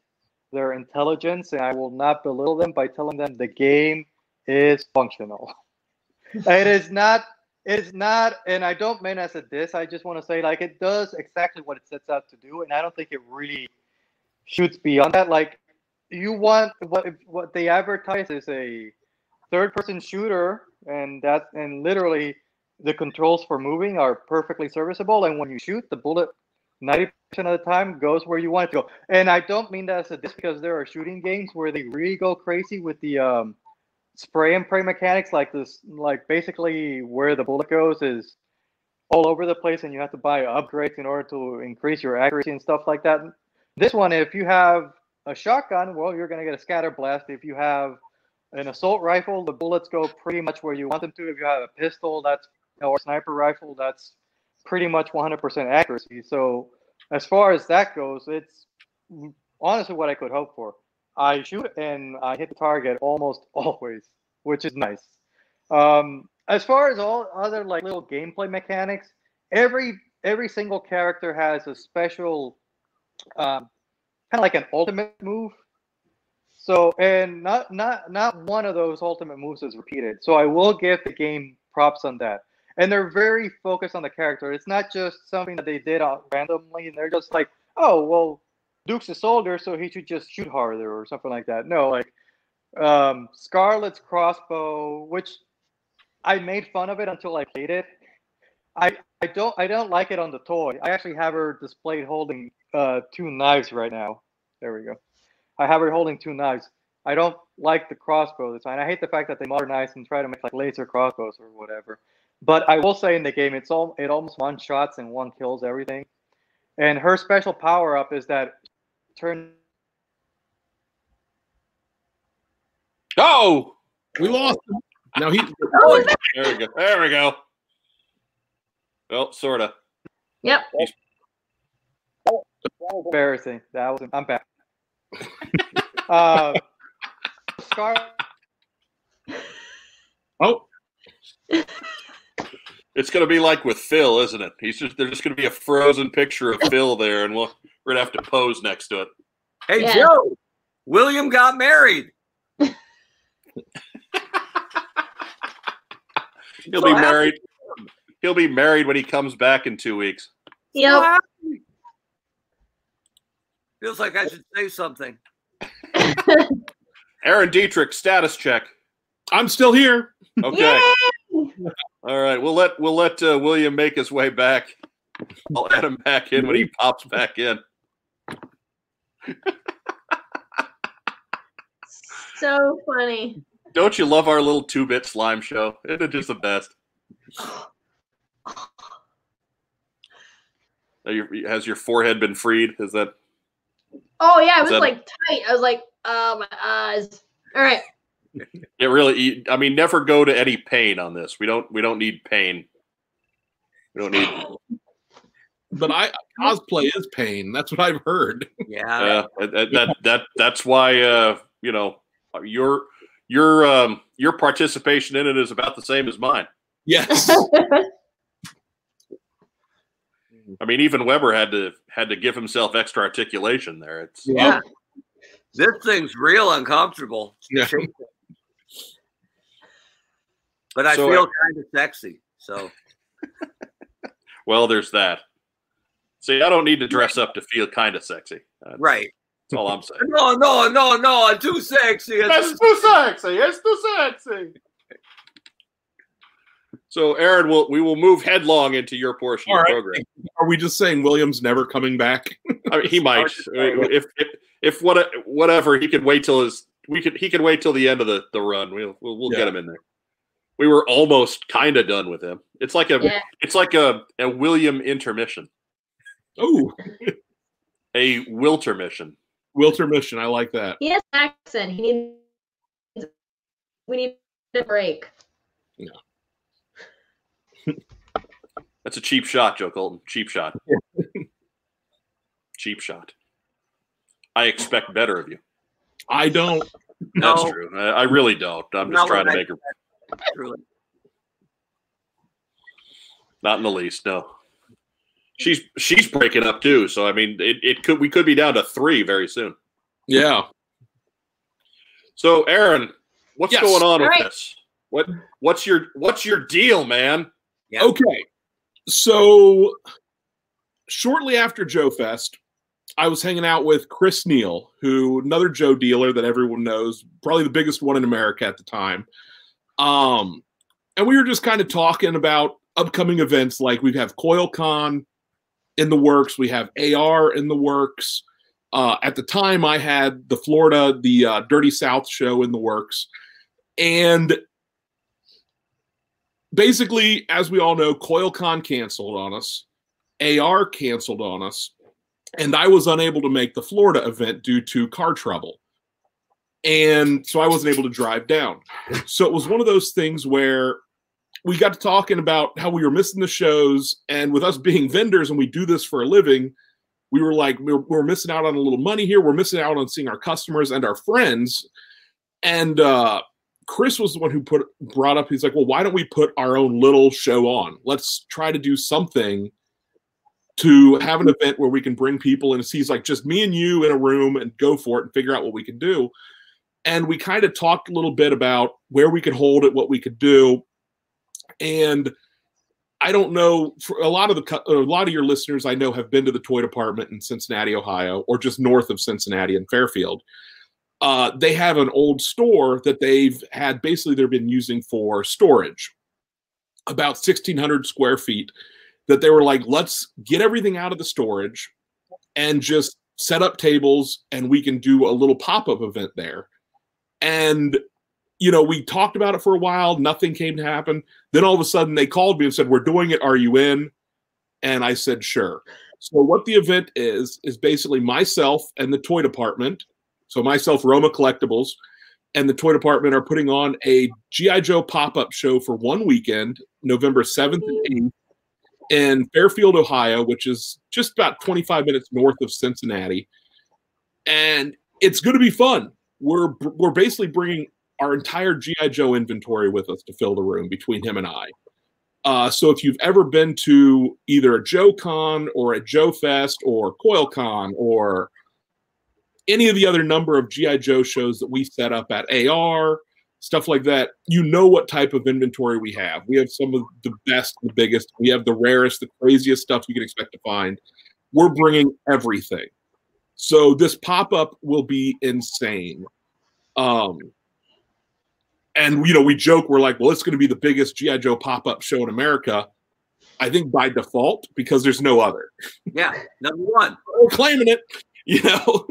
their intelligence and I will not belittle them by telling them the game is functional. it is not it is not and I don't mean as a diss, I just want to say like it does exactly what it sets out to do, and I don't think it really shoots beyond that. Like you want what what they advertise is a third person shooter and that and literally the controls for moving are perfectly serviceable and when you shoot the bullet 90% of the time goes where you want it to go and i don't mean that as a diss because there are shooting games where they really go crazy with the um, spray and pray mechanics like this like basically where the bullet goes is all over the place and you have to buy upgrades in order to increase your accuracy and stuff like that this one if you have a shotgun well you're going to get a scatter blast if you have an assault rifle the bullets go pretty much where you want them to if you have a pistol that's or sniper rifle, that's pretty much 100% accuracy. So as far as that goes, it's honestly what I could hope for. I shoot and I hit the target almost always, which is nice. Um, as far as all other like little gameplay mechanics, every every single character has a special, um, kind of like an ultimate move. So and not not not one of those ultimate moves is repeated. So I will give the game props on that and they're very focused on the character. It's not just something that they did out randomly, and they're just like, oh, well, Duke's a soldier, so he should just shoot harder or something like that. No, like um, Scarlett's crossbow, which I made fun of it until I played it. I I don't I don't like it on the toy. I actually have her displayed holding uh, two knives right now. There we go. I have her holding two knives. I don't like the crossbow design. I hate the fact that they modernize and try to make like laser crossbows or whatever. But I will say in the game, it's all it almost one shots and one kills everything. And her special power up is that turn Oh, We lost him. Now he. there we go. There we go. Well, sorta. Yep. Embarrassing. That was. I'm back. uh, Scar. Oh, It's gonna be like with Phil, isn't it? He's just there's just gonna be a frozen picture of Phil there, and we'll we're gonna have to pose next to it. Hey Yeah. Joe, William got married. He'll So be happy. married. He'll be married when he comes back in two weeks. Yep. Feels like I should say something. Aaron Dietrich, status check. I'm still here. Okay. Yay! All right. We'll let we'll let uh, William make his way back. I'll add him back in when he pops back in. So funny. Don't you love our little two bit slime show? Isn't it just the best? Are you- Has your forehead been freed? Is that Oh yeah, it was that- like tight. I was like, oh my eyes. All right. it? Really? I mean, never go to any pain on this. We don't. We don't need pain. We don't need. But I cosplay is pain. That's what I've heard. Yeah. Uh, that, that that that's why uh, you know your your um, your participation in it is about the same as mine. Yes. I mean, even Weber had to had to give himself extra articulation there. It's Yeah. This thing's real uncomfortable. Yeah. But I So, feel uh, kind of sexy. So well, there's that. See, I don't need to dress up to feel kind of sexy. Uh, right. That's all I'm saying. No, no, no, no. I'm too sexy. It's It's too sexy. It's too sexy. So, Aaron, we'll, we will move headlong into your portion All of the right. program. Are we just saying William's never coming back? I mean, he might. If if if what whatever he could wait till his we could he could wait till the end of the, the run. We'll we'll, we'll Yeah. get him in there. We were almost kind of done with him. It's like a Yeah. it's like a, a William intermission, Oh, a Wilter mission. Wilter mission. I like that. He has an accent. He needs. We need a break. That's a cheap shot, Joe Colton. Cheap shot. cheap shot. I expect better of you. I don't. That's No. true. I, I really don't. I'm just Not trying to I make her Truly. not in the least. No. She's she's breaking up too. So I mean, it, it could we could be down to three very soon. Yeah. So Aaron, what's Yes. going on with All right. this? What what's your what's your deal, man? Yeah. Okay. So shortly after Joe Fest, I was hanging out with Chris Neal, who another Joe dealer that everyone knows, probably the biggest one in America at the time. Um, and we were just kind of talking about upcoming events like we have CoilCon in the works, we have AR in the works. Uh, at the time, I had the Florida, the uh, Dirty South show in the works. And basically, as we all know, CoilCon canceled on us, AR canceled on us, and I was unable to make the Florida event due to car trouble. And so I wasn't able to drive down. So it was one of those things where we got to talking about how we were missing the shows. And with us being vendors and we do this for a living, we were like, we're, we're missing out on a little money here. We're missing out on seeing our customers and our friends. And uh, Chris was the one who put brought up. He's like, "Well, why don't we put our own little show on? Let's try to do something to have an event where we can bring people and he's like, just me and you in a room and go for it and figure out what we can do." And we kind of talked a little bit about where we could hold it, what we could do, and I don't know. A lot of the a lot of your listeners, I know, have been to the toy department in Cincinnati, Ohio, or just north of Cincinnati in Fairfield uh, they have an old store that they've had basically they've been using for storage about 1600 square feet that they were like let's get everything out of the storage and just set up tables and we can do a little pop-up event there. And you know we talked about it for a while nothing came to happen. Then all of a sudden they called me and said we're doing it are you in? And i said sure. So what the event is is basically myself and the toy department so myself, Roma Collectibles, and the toy department are putting on a GI Joe pop up show for one weekend, November seventh and eighth, in Fairfield, Ohio, which is just about 25 minutes north of Cincinnati, and it's going to be fun. We're we're basically bringing our entire GI Joe inventory with us to fill the room between him and I. Uh, so if you've ever been to either a JoeCon or a Joe Fest or CoilCon or any of the other number of GI Joe shows that we set up at AR, stuff like that, you know what type of inventory we have. We have some of the best, the biggest. We have the rarest, the craziest stuff you can expect to find. We're bringing everything. So this pop up will be insane. Um, and you know, we joke, we're like, well, it's going to be the biggest GI Joe pop up show in America. I think by default because there's no other. Yeah, number one. We're claiming it. You know,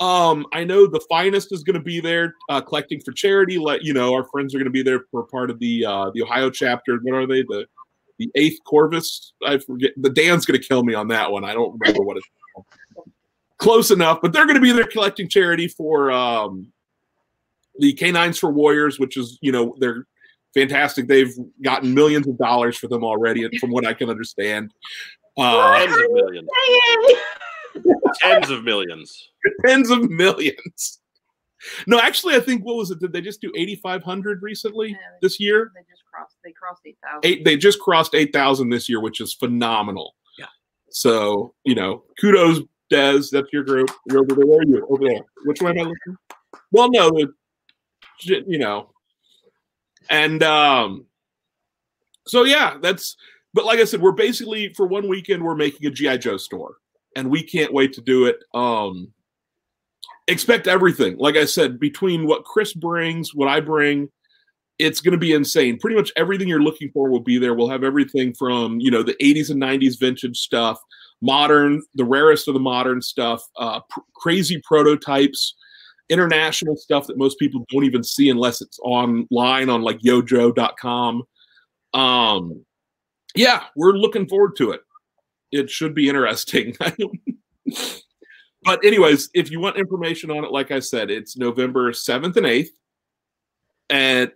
um, I know the finest is going to be there uh, collecting for charity. Let you know, our friends are going to be there for part of the uh, the Ohio chapter. What are they? The the eighth Corvus. I forget. The Dan's going to kill me on that one. I don't remember what it's called. Close enough, but they're going to be there collecting charity for um, the Canines for Warriors, which is you know they're fantastic. They've gotten millions of dollars for them already, from what I can understand. Uh, Tens of millions. Tens of millions. tens of millions. No, actually, I think what was it? Did they just do eighty five hundred recently Yeah, they- this year? They just crossed. They crossed eight thousand. Eight. They just crossed eight thousand this year, which is phenomenal. Yeah. So you know, kudos, Des. That's your group. You're over there. Where are you? Over there. Which way am I looking? Well, no, the, you know, and um, so yeah, that's. But like I said, we're basically for one weekend we're making a GI Joe store, and we can't wait to do it. Um, expect everything. Like I said, between what Chris brings, what I bring, it's going to be insane. Pretty much everything you're looking for will be there. We'll have everything from you know the 80s and 90s vintage stuff, modern, the rarest of the modern stuff, uh, pr- crazy prototypes, international stuff that most people don't even see unless it's online on like yojoe.com. Um, yeah, we're looking forward to it. It should be interesting. but anyways, if you want information on it, like I said, it's November 7th and 8th at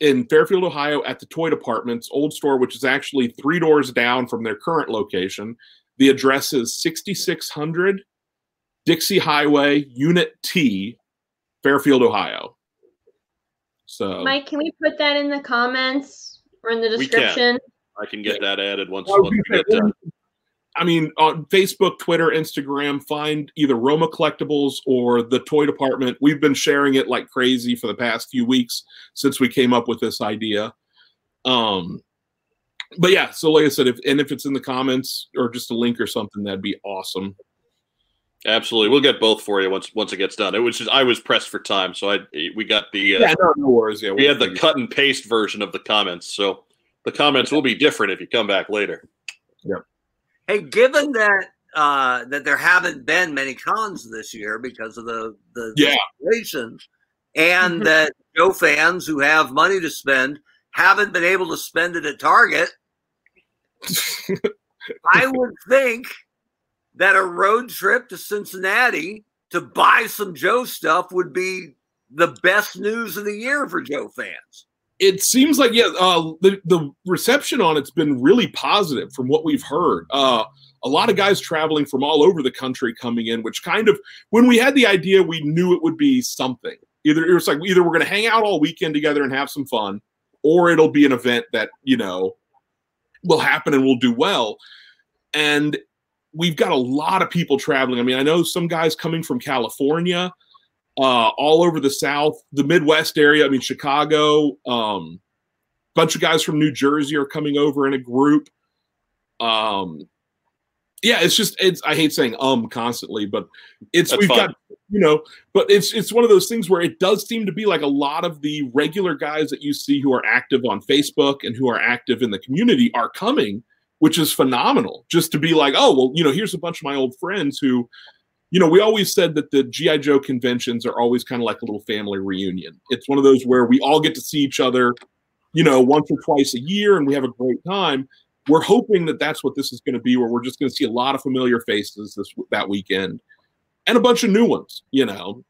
in Fairfield, Ohio, at the Toy Department's old store, which is actually three doors down from their current location. The address is 6600 Dixie Highway, Unit T, Fairfield, Ohio. So Mike, can we put that in the comments or in the We can. description? I can get that added once, once we we get done. I mean, on Facebook, Twitter, Instagram, find either Roma Collectibles or the Toy Department. We've been sharing it like crazy for the past few weeks since we came up with this idea. Um, but yeah, so like I said, if and if it's in the comments or just a link or something, that'd be awesome. Absolutely, we'll get both for you once once it gets done. It was just I was pressed for time, so I we got the uh, Yeah, no, no worries. Yeah, we had the cut and paste version of the comments, so the comments will be different if you come back later. Hey, given that uh, that there haven't been many cons this year because of the the Yeah. and that Joe fans who have money to spend haven't been able to spend it at Target, I would think that a road trip to Cincinnati to buy some Joe stuff would be the best news of the year for Joe fans. It seems like yeah uh, the, the reception on it's been really positive from what we've heard. Uh, a lot of guys traveling from all over the country coming in which kind of when we had the idea we knew it would be something. Either it was like either we're going to hang out all weekend together and have some fun or it'll be an event that you know will happen and will do well. And we've got a lot of people traveling. I mean i know some guys coming from california uh, all over the South, the Midwest area. I mean, Chicago. Um, bunch of guys from New Jersey are coming over in a group. Um, yeah, it's just it's. I hate saying um constantly, but it's That's we've fine. got you know, but it's it's one of those things where it does seem to be like a lot of the regular guys that you see who are active on Facebook and who are active in the community are coming, which is phenomenal. Just to be like, oh well, you know, here's a bunch of my old friends who you know, we always said that the GI Joe conventions are always kind of like a little family reunion. It's one of those where we all get to see each other, you know, once or twice a year, and we have a great time. We're hoping that that's what this is going to be, where we're just going to see a lot of familiar faces this that weekend, and a bunch of new ones, you know.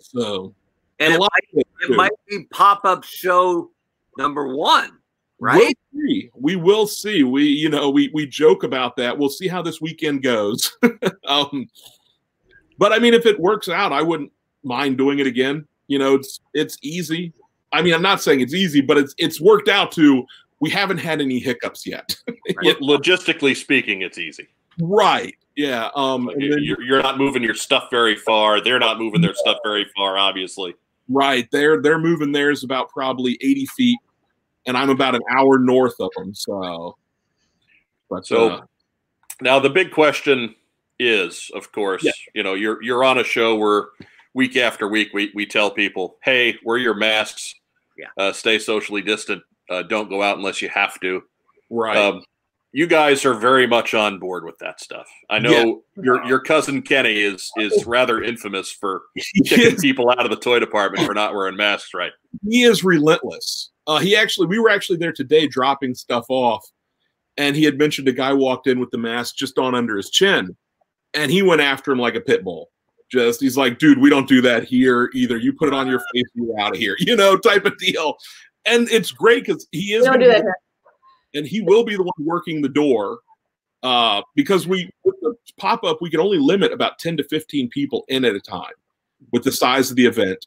So And a it might, it might be pop up show number one, right? We'll see. We will see. We, you know, we we joke about that. We'll see how this weekend goes. um, but I mean, if it works out, I wouldn't mind doing it again. You know, it's it's easy. I mean, I'm not saying it's easy, but it's it's worked out to we haven't had any hiccups yet. Yeah, logistically speaking, it's easy. right. Yeah. Um. Like, then- you're, you're not moving your stuff very far. They're not moving their stuff very far, obviously. Right. They're they're moving theirs about probably 80 feet, and I'm about an hour north of them. So, but So uh, now the big question is, of course, Yeah. you know, you're you're on a show where week after week we, we tell people, hey, wear your masks, Yeah. uh, stay socially distant, uh, don't go out unless you have to. right. Um, you guys are very much on board with that stuff. I know your your cousin Kenny is is rather infamous for kicking people out of the toy department for not wearing masks right. he is relentless. Uh, he actually, we were actually there today dropping stuff off, and he had mentioned a guy walked in with the mask just on under his chin, and he went after him like a pit bull. Just he's like, dude, we don't do that here either. You put it on your face, you're out of here, you know, type of deal. And it's great because he is don't do that. here. and he will be the one working the door uh, because we with the pop up we can only limit about 10 to 15 people in at a time with the size of the event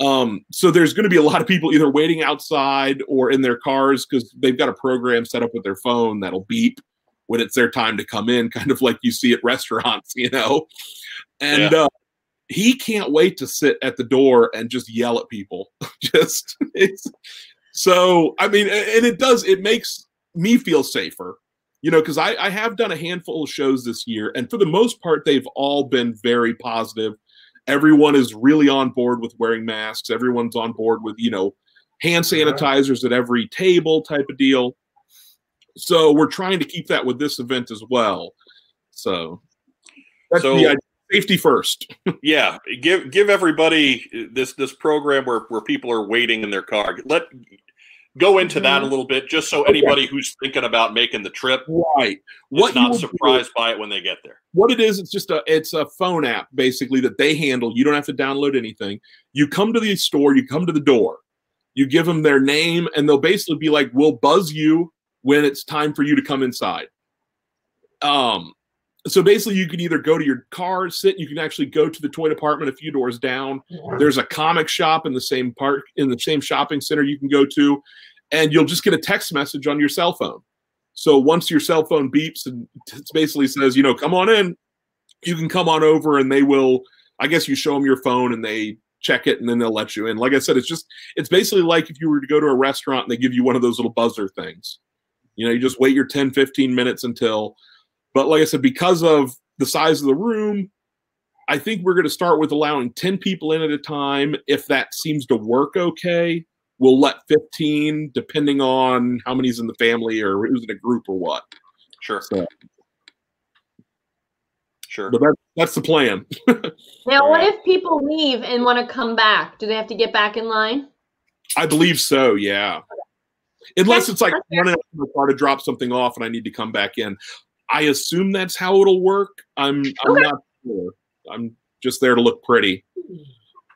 um, so there's going to be a lot of people either waiting outside or in their cars because they've got a program set up with their phone that'll beep when it's their time to come in kind of like you see at restaurants you know? And uh, he can't wait to sit at the door and just yell at people. Just it's so i mean and it does it makes me feel safer you know because I, I have done a handful of shows this year and for the most part they've all been very positive. Everyone is really on board with wearing masks. Everyone's on board with you know hand sanitizers at every table type of deal so we're trying to keep that with this event as well. So that's So- the idea. safety first. Yeah, give give everybody this this program where where people are waiting in their car. Let go into that a mm-hmm. little bit, just so anybody who's thinking about making the trip right. what not will do- surprised by it when they get there. what it is it's just a it's a phone app basically that they handle. You don't have to download anything. You come to the store you come to the door. You give them their name and they'll basically be like we'll buzz you when it's time for you to come inside um so basically you can either go to your car sit you can actually go to the toy department a few doors down there's a comic shop in the same park in the same shopping center you can go to and you'll just get a text message on your cell phone so once your cell phone beeps and basically says, you know, come on in, you can come on over and they will, I guess you show them your phone and they check it and then they'll let you in. Like I said, it's just, it's basically like if you were to go to a restaurant and they give you one of those little buzzer things. You know, you just wait your 10, 15 minutes until, but like I said, because of the size of the room, I think we're going to start with allowing 10 people in at a time. If that seems to work okay, we'll let 15, depending on how many's in the family or who's in a group or what. Sure, So, sure. but that, that's the plan. Now, what if people leave and want to come back? Do they have to get back in line? I believe so, yeah. Unless it's like that's running out to the car to drop something off and I need to come back in. I assume that's how it'll work. I'm I'm Okay. not sure. I'm just there to look pretty.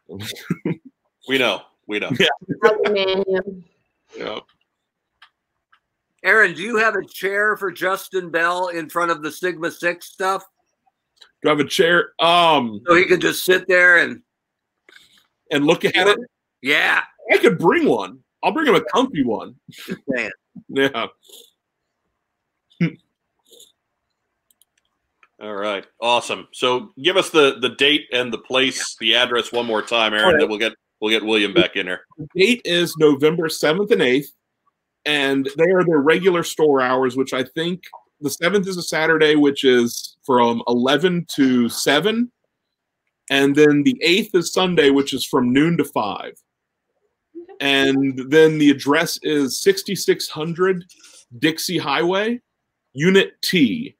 We know, we know. Okay, yeah. Yeah. Aaron, do you have a chair for Justin Bell in front of the Sigma Six stuff Do I have a chair? Um so he can just sit there and and look at it. yeah, I could bring one. I'll bring him a comfy one. Yeah. All right, awesome. So give us the the date and the place, the address one more time, Aaron. All right. Then we'll get we'll get William back in here. date is November 7th and 8th, and they are their regular store hours, which I think the 7th is a Saturday, which is from 11 to 7. And then the 8th is Sunday, which is from noon to 5. And then the address is 6600 Dixie Highway, Unit T,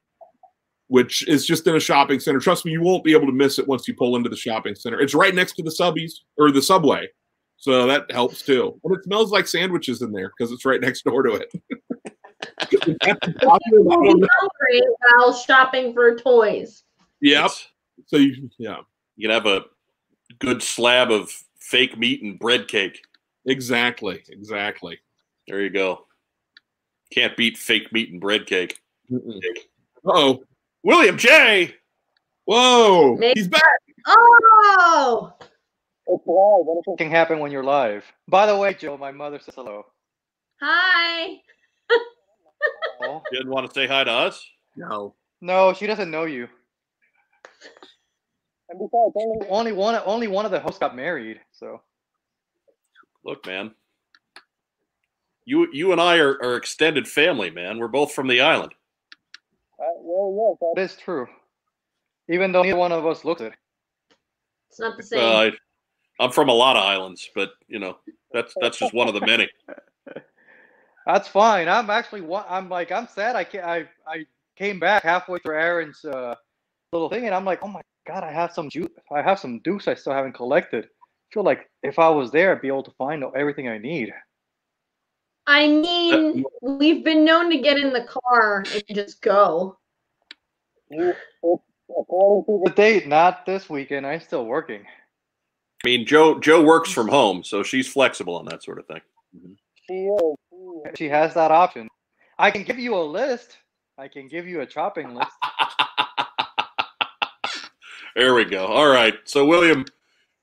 which is just in a shopping center. Trust me, you won't be able to miss it once you pull into the shopping center. It's right next to the subbies or the subway. So that helps too. And it smells like sandwiches in there because it's right next door to it. While shopping for toys. yep. So you, yeah. You can have a good slab of fake meat and bread cake. Exactly. Exactly. There you go. Can't beat fake meat and bread cake. Oh. William J. Whoa. Maybe- He's back. Oh, It's live. Anything Can happen when you're live. By the way, Joe, my mother says hello. hi. Oh. Didn't want to say hi to us. No. No, she doesn't know you. and besides, only Only one only one of the hosts got married, so Look, man. You you and I are, are extended family, man. We're both from the island. uh, well, yes, that is true. Even though neither one of us looks it. It's not the same. Uh, I, I'm from a lot of islands, but you know that's that's just one of the many. That's fine. I'm actually wa- I'm like I'm sad. I ca- I I came back halfway through Aaron's uh, little thing, and I'm like, oh my god, I have some juice. I have some deuce I still haven't collected. I feel like if I was there, I'd be able to find everything I need. I mean, we've been known to get in the car and just go. you, it's, The date, not this weekend. I'm still working. I mean, Joe Joe works from home, so she's flexible on that sort of thing. the, she is, she, She has that option. I can give you a list. I can give you a chopping list. there we go. All right. So William,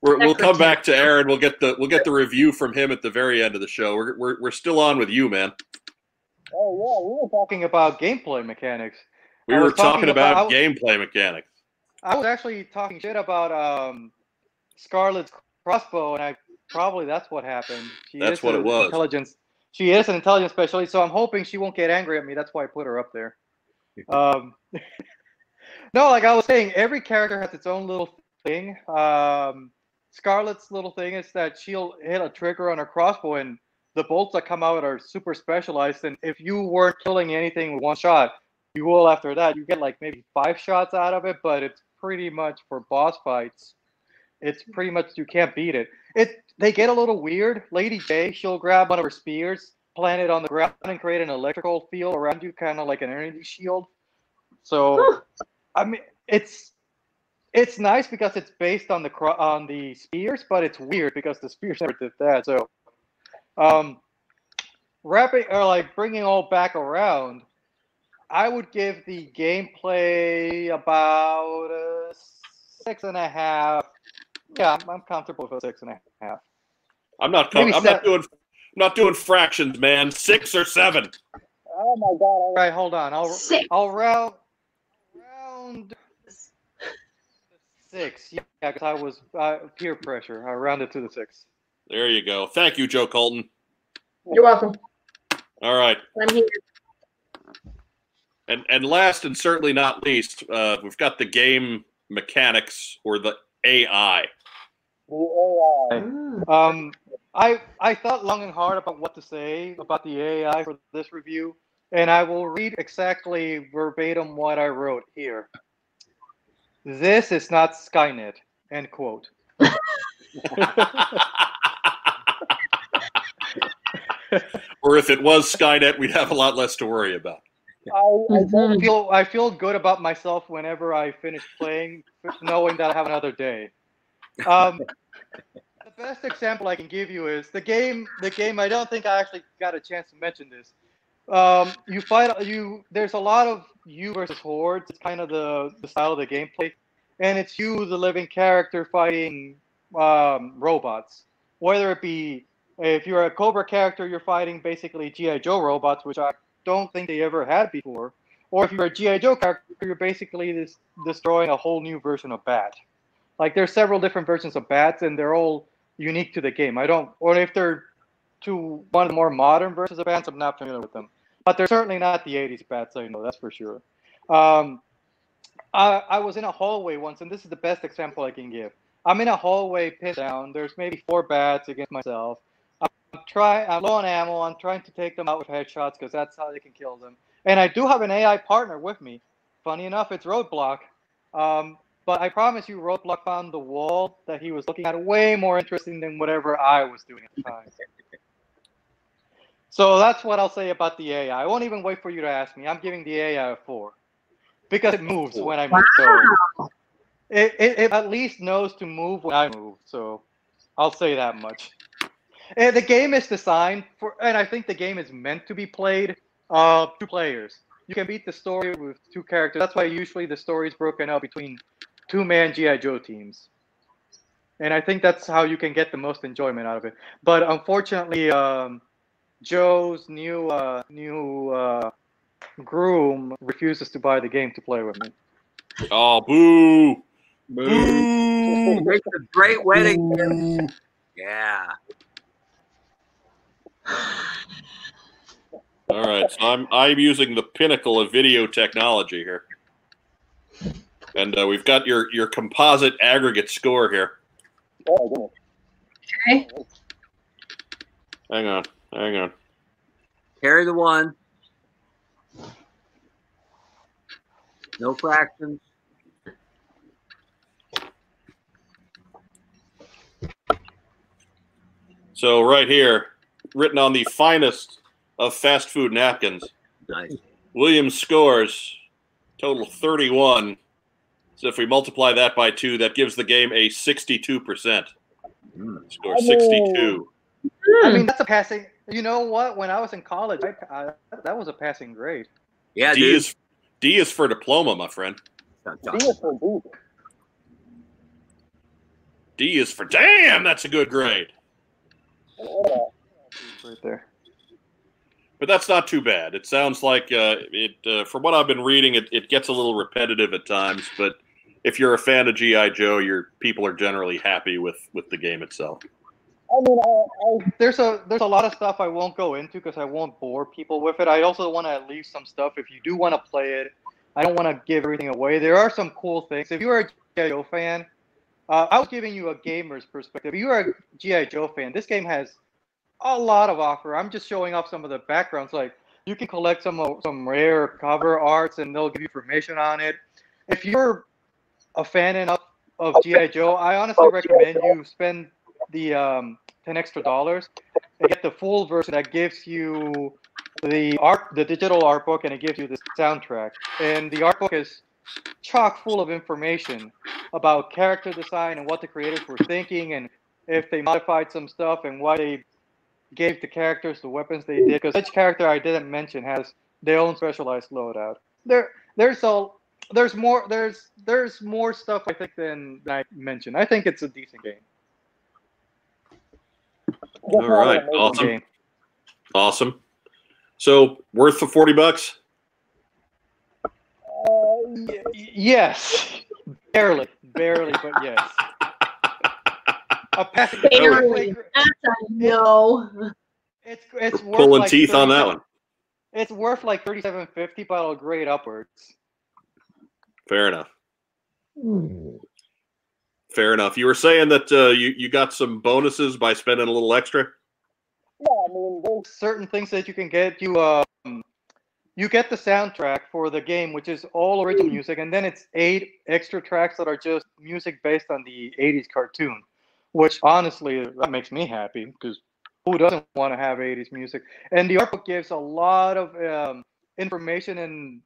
we're, we'll come back to Aaron. We'll get the we'll get the review from him at the very end of the show. We're we're, we're still on with you, man. oh yeah, we were talking. Talking about gameplay mechanics. We were talking, talking about, about- gameplay mechanics. I was actually talking shit about um, Scarlett's crossbow, and I probably that's what happened. She That's is what an it was. Intelligence. She is an intelligence specialist, so I'm hoping she won't get angry at me. That's why I put her up there. Um, no, like I was saying, every character has its own little thing. Um, Scarlett's little thing is that she'll hit a trigger on her crossbow, and the bolts that come out are super specialized. And if you weren't killing anything with one shot, you will after that. You get like maybe five shots out of it, but it's pretty much for boss fights. It's pretty much you can't beat it. It they get a little weird. Lady Jaye, she'll grab one of her spears, plant it on the ground, and create an electrical field around you, kind of like an energy shield. So, I mean, it's it's nice because it's based on the on the spears, but it's weird because the spears never did that. So, um, wrapping or like bringing all back around, I would give the gameplay about a six and a half. Yeah, I'm, I'm comfortable with a six and a half. I'm not. Com- Maybe I'm not doing. I'm not doing fractions, man. Six or seven. Oh my god! All right, hold on. I'll Six. I'll round round six. Yeah, because I was uh, peer pressure. I rounded to the six. There you go. Thank you, Joe Colton. You're welcome. All right. I'm here. And and last and certainly not least, uh, we've got the game mechanics or the AI. The AI. Um, I I thought long and hard about what to say about the AI for this review, and I will read exactly verbatim what I wrote here. This is not Skynet. End quote. or if it was Skynet, we'd have a lot less to worry about. I, I don't feel I feel good about myself whenever I finish playing, knowing that I have another day. Um, the best example I can give you is the game. The game. I don't think I actually got a chance to mention this. Um, you fight. You there's a lot of you versus hordes. It's kind of the, the style of the gameplay, and it's you, the living character, fighting um, robots. Whether it be if you're a Cobra character, you're fighting basically GI Joe robots, which I don't think they ever had before. Or if you're a GI Joe character, you're basically this, destroying a whole new version of Bat. Like there's several different versions of Bats, and they're all unique to the game. I don't, or if they're to one of the more modern versions of Bats, I'm not familiar with them. But they're certainly not the 80s Bats. I know that's for sure. Um, I, I was in a hallway once, and this is the best example I can give. I'm in a hallway, pinned down. There's maybe four bats against myself. I'm trying. I'm low on ammo. I'm trying to take them out with headshots because that's how they can kill them. And I do have an AI partner with me. Funny enough, it's Roadblock. Um, but I promise you, Roadblock found the wall that he was looking at way more interesting than whatever I was doing at the time. So that's what I'll say about the AI. I won't even wait for you to ask me. I'm giving the AI a four because it moves when I move. So it, it, it at least knows to move when I move. So I'll say that much. And the game is designed for, and I think the game is meant to be played uh, two players. You can beat the story with two characters. That's why usually the story is broken up between two man GI Joe teams. And I think that's how you can get the most enjoyment out of it. But unfortunately, um, Joe's new uh, new uh, groom refuses to buy the game to play with me. Oh, boo! Boo. It's a great wedding. Yeah. All right, so I'm I'm using the pinnacle of video technology here, and uh, we've got your your composite aggregate score here. Oh my goodness. Okay. Hang on, hang on. Carry the one. No fractions. So right here, written on the finest of fast food napkins, Nice. Williams scores total 31. So if we multiply that by two, that gives the game a 62%. Mm. Score 62. I mean, that's a passing. You know what? When I was in college, I, I, that was a passing grade. Yeah, D dude. is D is for diploma, my friend. D is for deep. D is for damn. That's a good grade. And all that. Right there. But that's not too bad. It sounds like uh, it. Uh, from what I've been reading, it, it gets a little repetitive at times. But if you're a fan of GI Joe, your people are generally happy with with the game itself. I mean, I, I There's a there's a lot of stuff I won't go into because I won't bore people with it. I also want to leave some stuff if you do want to play it. I don't want to give everything away. There are some cool things. If you are a GI Joe fan, uh, I was giving you a gamer's perspective. If you are a GI Joe fan, this game has a lot of offer. I'm just showing off some of the backgrounds. Like you can collect some some rare cover arts, and they'll give you information on it. If you're a fan enough of GI Joe, I honestly recommend you spend the um, ten extra dollars get the full version that gives you the art, the digital art book, and it gives you the soundtrack. And the art book is chock full of information about character design and what the creators were thinking, and if they modified some stuff and why they gave the characters the weapons they did. Because each character I didn't mention has their own specialized loadout. There, there's a there's more there's there's more stuff I think than, than I mentioned. I think it's a decent game. All right, awesome, game. awesome. So worth the forty bucks. Uh, Y- y- yes, barely, barely, but yes. A pass- Barely. That's a no. It's it's We're worth pulling like teeth on that one. It's worth like thirty-seven fifty, but it'll grade upwards. Fair enough. Fair enough. You were saying that uh, you you got some bonuses by spending a little extra. yeah, I mean, there's Certain things that you can get, you um, you get the soundtrack for the game, which is all original music, and then it's eight extra tracks that are just music based on the '80s cartoon. Which honestly, that makes me happy because who doesn't want to have 80s music? And the art book gives a lot of um, information and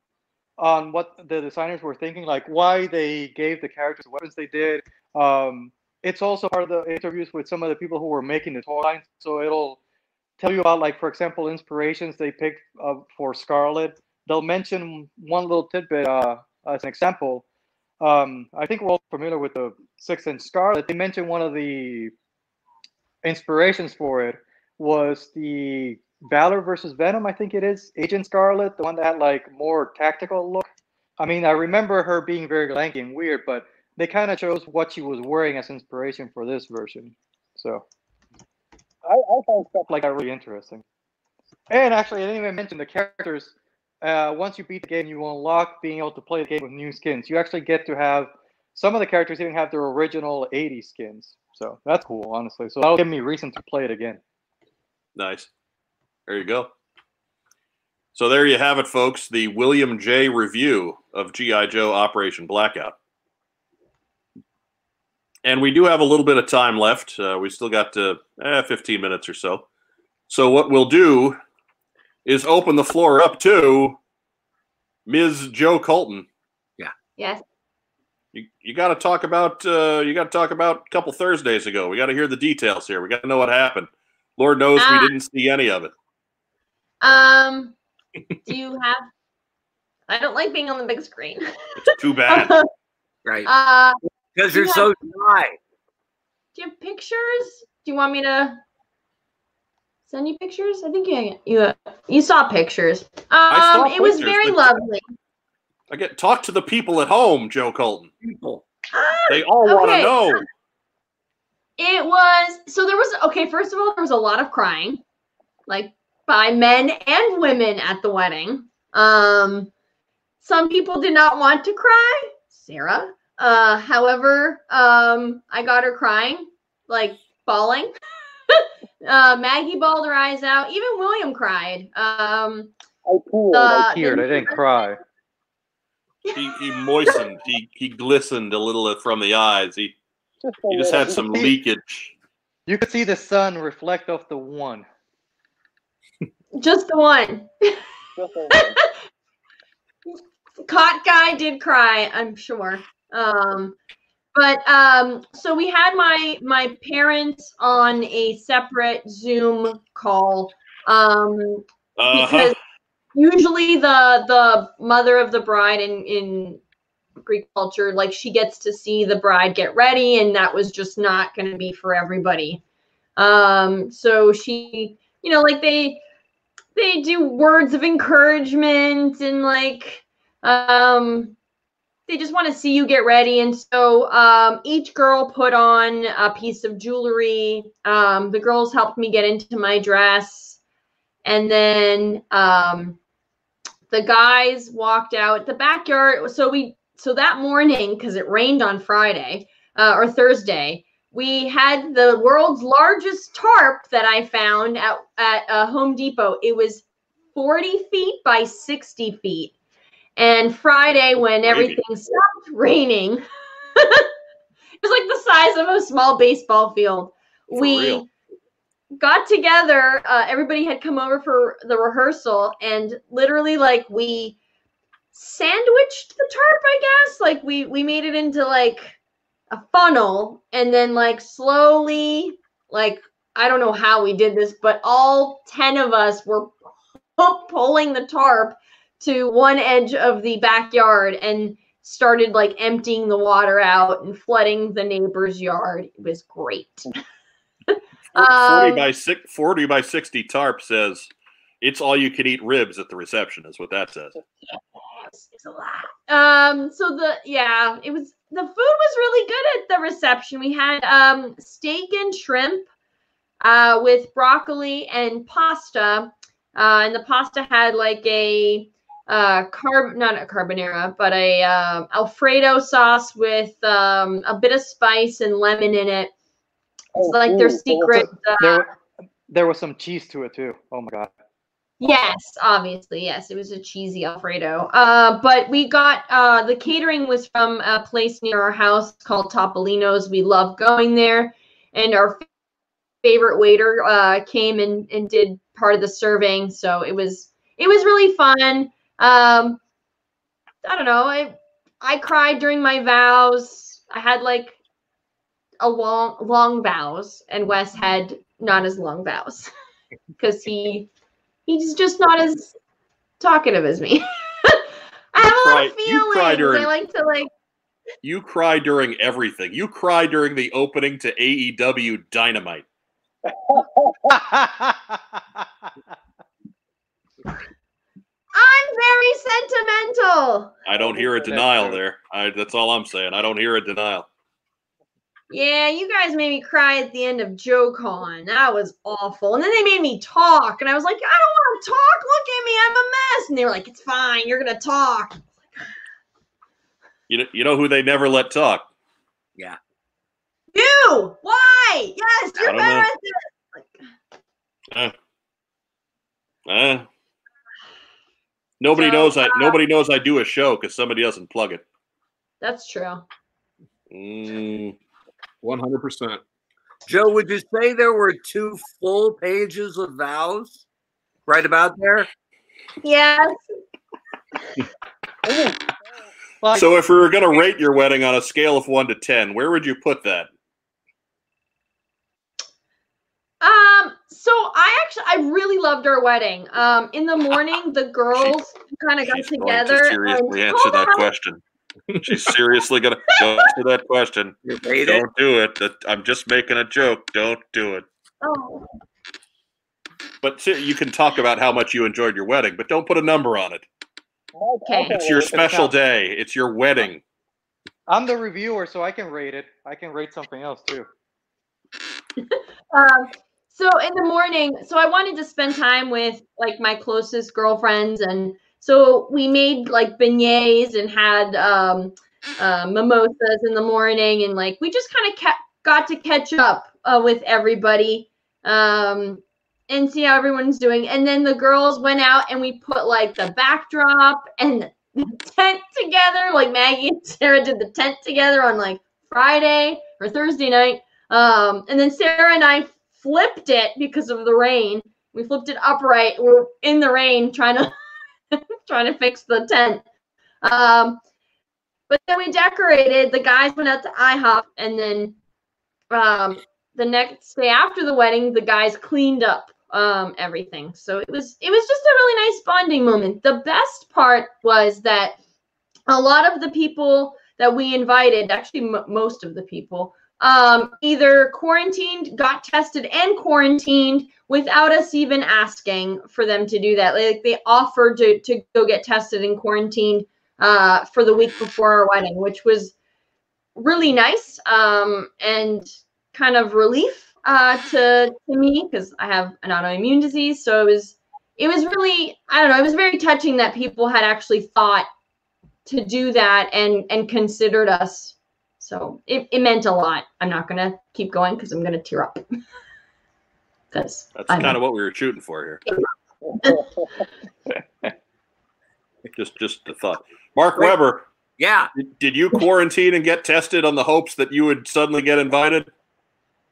on what the designers were thinking, like why they gave the characters the weapons they did. Um, it's also part of the interviews with some of the people who were making the toy line, so it'll tell you about, like, for example, inspirations they picked uh, for Scarlett. They'll mention one little tidbit uh, as an example. Um, I think we're all familiar with the six-inch Scarlett. They mentioned one of the inspirations for it was the Valor versus Venom, I think it is, Agent Scarlett, the one that had like more tactical look. I mean, I remember her being very lanky and weird, but they kind of chose what she was wearing as inspiration for this version. So I, I find stuff like that really interesting. And actually, I didn't even mention the characters. Uh, once you beat the game, you unlock being able to play the game with new skins. You actually get to have some of the characters even have their original 80s skins. So that's cool, honestly. So that'll give me reason to play it again. Nice. There you go. So there you have it, folks. The William J. review of GI Joe Operation Blackout. And we do have a little bit of time left. Uh, we still got uh, eh, 15 minutes or so. So what we'll do is open the floor up to Ms. Joe Colton. Yeah. Yes. You you got to talk about uh, you got to talk about a couple Thursdays ago. We got to hear the details here. We got to know what happened. Lord knows Ah. we didn't see any of it. Um, do you have? I don't like being on the big screen. It's too bad. Right. uh, Because you you're so shy. do you have pictures? Do you want me to send you pictures? I think you you you saw pictures. Um, saw it was very lovely. I get talk to the people at home, Joe Colton. People. They all want to Okay. know. It was so there was okay. First of all, there was a lot of crying, like by men and women at the wedding. Um, some people did not want to cry. Sarah, uh, however, um, I got her crying, like bawling. uh, Maggie bawled her eyes out. Even William cried. Um, I peeled. the- I teared. I didn't cry. He, he moistened. He he glistened a little from the eyes. He just he just had little. some leakage. You could see the sun reflect off the one. just the one. Just a little. Cot guy did cry, I'm sure. Um, but um, so we had my my parents on a separate Zoom call um, Uh-huh. because usually the the mother of the bride in in Greek culture, like she gets to see the bride get ready, and that was just not going to be for everybody. Um, so she, you know, like they they do words of encouragement and like um they just want to see you get ready. And so um each girl put on a piece of jewelry. Um the girls helped me get into my dress. And then um the guys walked out the backyard. So we so that morning because it rained on friday uh, or thursday we had the world's largest tarp that i found at, at uh, home depot. It was 40 feet by 60 feet and friday when everything stopped raining it was like the size of a small baseball field. For we real. got together uh, everybody had come over for the rehearsal and literally like we sandwiched the tarp i guess. Like we we made it into like a funnel and then like slowly like i don't know how we did this but all 10 of us were pulling the tarp to one edge of the backyard and started like emptying the water out and flooding the neighbor's yard it was great Forty Um, by six, forty by sixty tarp says it's all you can eat ribs at the reception. Is what that says. Yes, it's a lot. Um, so the yeah, it was the food was really good at the reception. We had um steak and shrimp uh with broccoli and pasta. Uh and the pasta had like a uh carb not a carbonara, but a uh, alfredo sauce with um a bit of spice and lemon in it. It's Oh, like their ooh, secret uh, There, there was some cheese to it too. Oh my god. Yes, obviously, yes. It was a cheesy Alfredo. Uh, but we got uh, the catering was from a place near our house called Topolino's. We love going there, and our favorite waiter uh, came and, and did part of the serving. So it was it was really fun. Um, I don't know. I I cried during my vows. I had like a long long vows, and Wes had not as long vows because he he's just not as talkative as me. I have a lot cry- of feelings. during- I like to like You cry during everything. You cry during the opening to AEW Dynamite. I'm very sentimental. I don't hear a denial there. I, that's all I'm saying. I don't hear a denial. Yeah, you guys made me cry at the end of JoeCon. That was awful. And then they made me talk, and I was like, I don't want to talk. Look at me, I'm a mess. And they were like, It's fine. You're gonna talk. You know, you know who they never let talk? Yeah. You? Why? Yes, I you're don't better know. at this. Like, Eh. Nobody So, knows I uh, nobody knows I do a show because somebody doesn't plug it. that's true. Mm, One hundred percent. Joe, would you say there were two full pages of vows right about there? Yes. So if we were going to rate your wedding on a scale of one to ten, where would you put that? Um, so I actually I really loved our wedding. Um, in the morning, the girls kind of got She's going together. to seriously and- answer that on. question. She's seriously going to answer that question. You hate it. Don't do it. I'm just making a joke. Don't do it. Oh, But you can talk about how much you enjoyed your wedding, but don't put a number on it. Okay. It's your special day. It's your wedding. I'm the reviewer, so I can rate it. I can rate something else too. Um, so in the morning, so I wanted to spend time with like my closest girlfriends, and so we made like beignets and had um, uh, mimosas in the morning, and like we just kind of kept got to catch up uh, with everybody um, and see how everyone's doing. And then the girls went out and we put like the backdrop and the tent together. Like Maggie and Sarah did the tent together on like Friday or Thursday night. Um, and then Sarah and I flipped it because of the rain. We flipped it upright. We're in the rain trying to trying to fix the tent. Um, but then we decorated. The guys went out to IHOP, and then um, the next day after the wedding, the guys cleaned up um, everything. So it was it was just a really nice bonding moment. The best part was that a lot of the people that we invited, actually m- most of the people, um, either quarantined, got tested, and quarantined without us even asking for them to do that. Like they offered to to go get tested and quarantined uh, for the week before our wedding, which was really nice um, and kind of relief uh, to to me because I have an autoimmune disease. So it was it was really I don't know. It was very touching that people had actually thought to do that and and considered us. So it, it meant a lot. I'm not gonna keep going because I'm gonna tear up. Because That's kind of what we were shooting for here. Just, just a thought. Mark Wait. Weber, Yeah, did- did you quarantine and get tested on the hopes that you would suddenly get invited?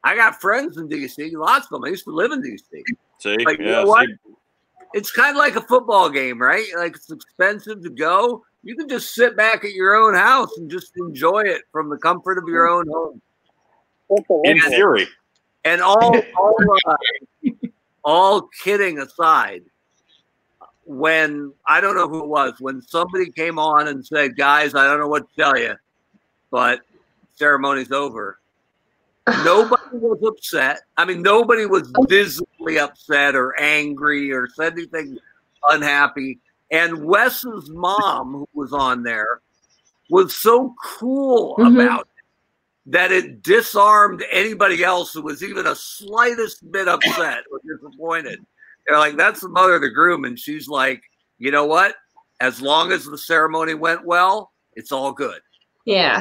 I got friends in DC, lots of them. I used to live in DC. See, Like, you yeah, know what? see, It's kind of like a football game, right? Like it's expensive to go. You can just sit back at your own house and just enjoy it from the comfort of your own home. In wonderful- theory, And all, all, uh, all kidding aside, when I don't know who it was, when somebody came on and said, "Guys, I don't know what to tell you, but ceremony's over." Nobody was upset. I mean, nobody was visibly upset or angry or said anything unhappy. And Wes's mom, who was on there, was so cool Mhm. about it that it disarmed anybody else who was even a slightest bit upset or disappointed. They're like, that's the mother of the groom. And she's like, you know what? As long as the ceremony went well, it's all good. yeah,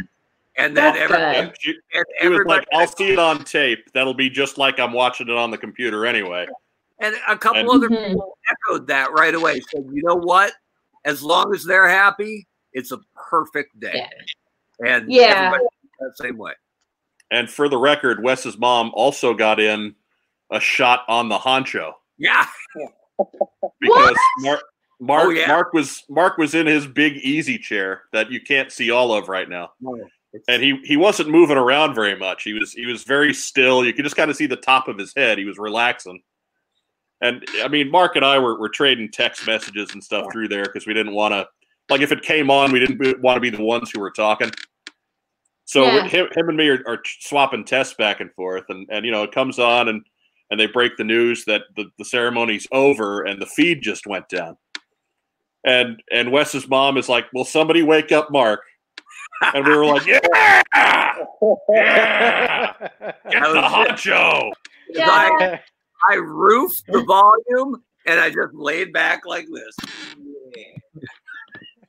And then That's everybody, and she, and she was like, "I'll see it on tape. That'll be just like I'm watching it on the computer anyway." And a couple and- other Mhm. people echoed that right away. Said, you know what? As long as they're happy, it's a perfect day. And Yeah. that same way. And for the record, Wes's mom also got in a shot on the honcho Yeah. because Mark, Mark, Oh, yeah. Mark was Mark was in his big easy chair that you can't see all of right now, and he he wasn't moving around very much. He was he was very still. You could just kind of see the top of his head. He was relaxing. And I mean, Mark and I were, were trading text messages and stuff through there because we didn't want to, like, if it came on, we didn't want to be the ones who were talking. So Yeah. him, him and me are, are swapping tests back and forth, and, and you know it comes on and and they break the news that the, the ceremony's over and the feed just went down. And and Wes's mom is like, "Will somebody wake up Mark?" And we were like, "Yeah, yeah, get the honcho." yeah. I, roofed the volume and I just laid back like this.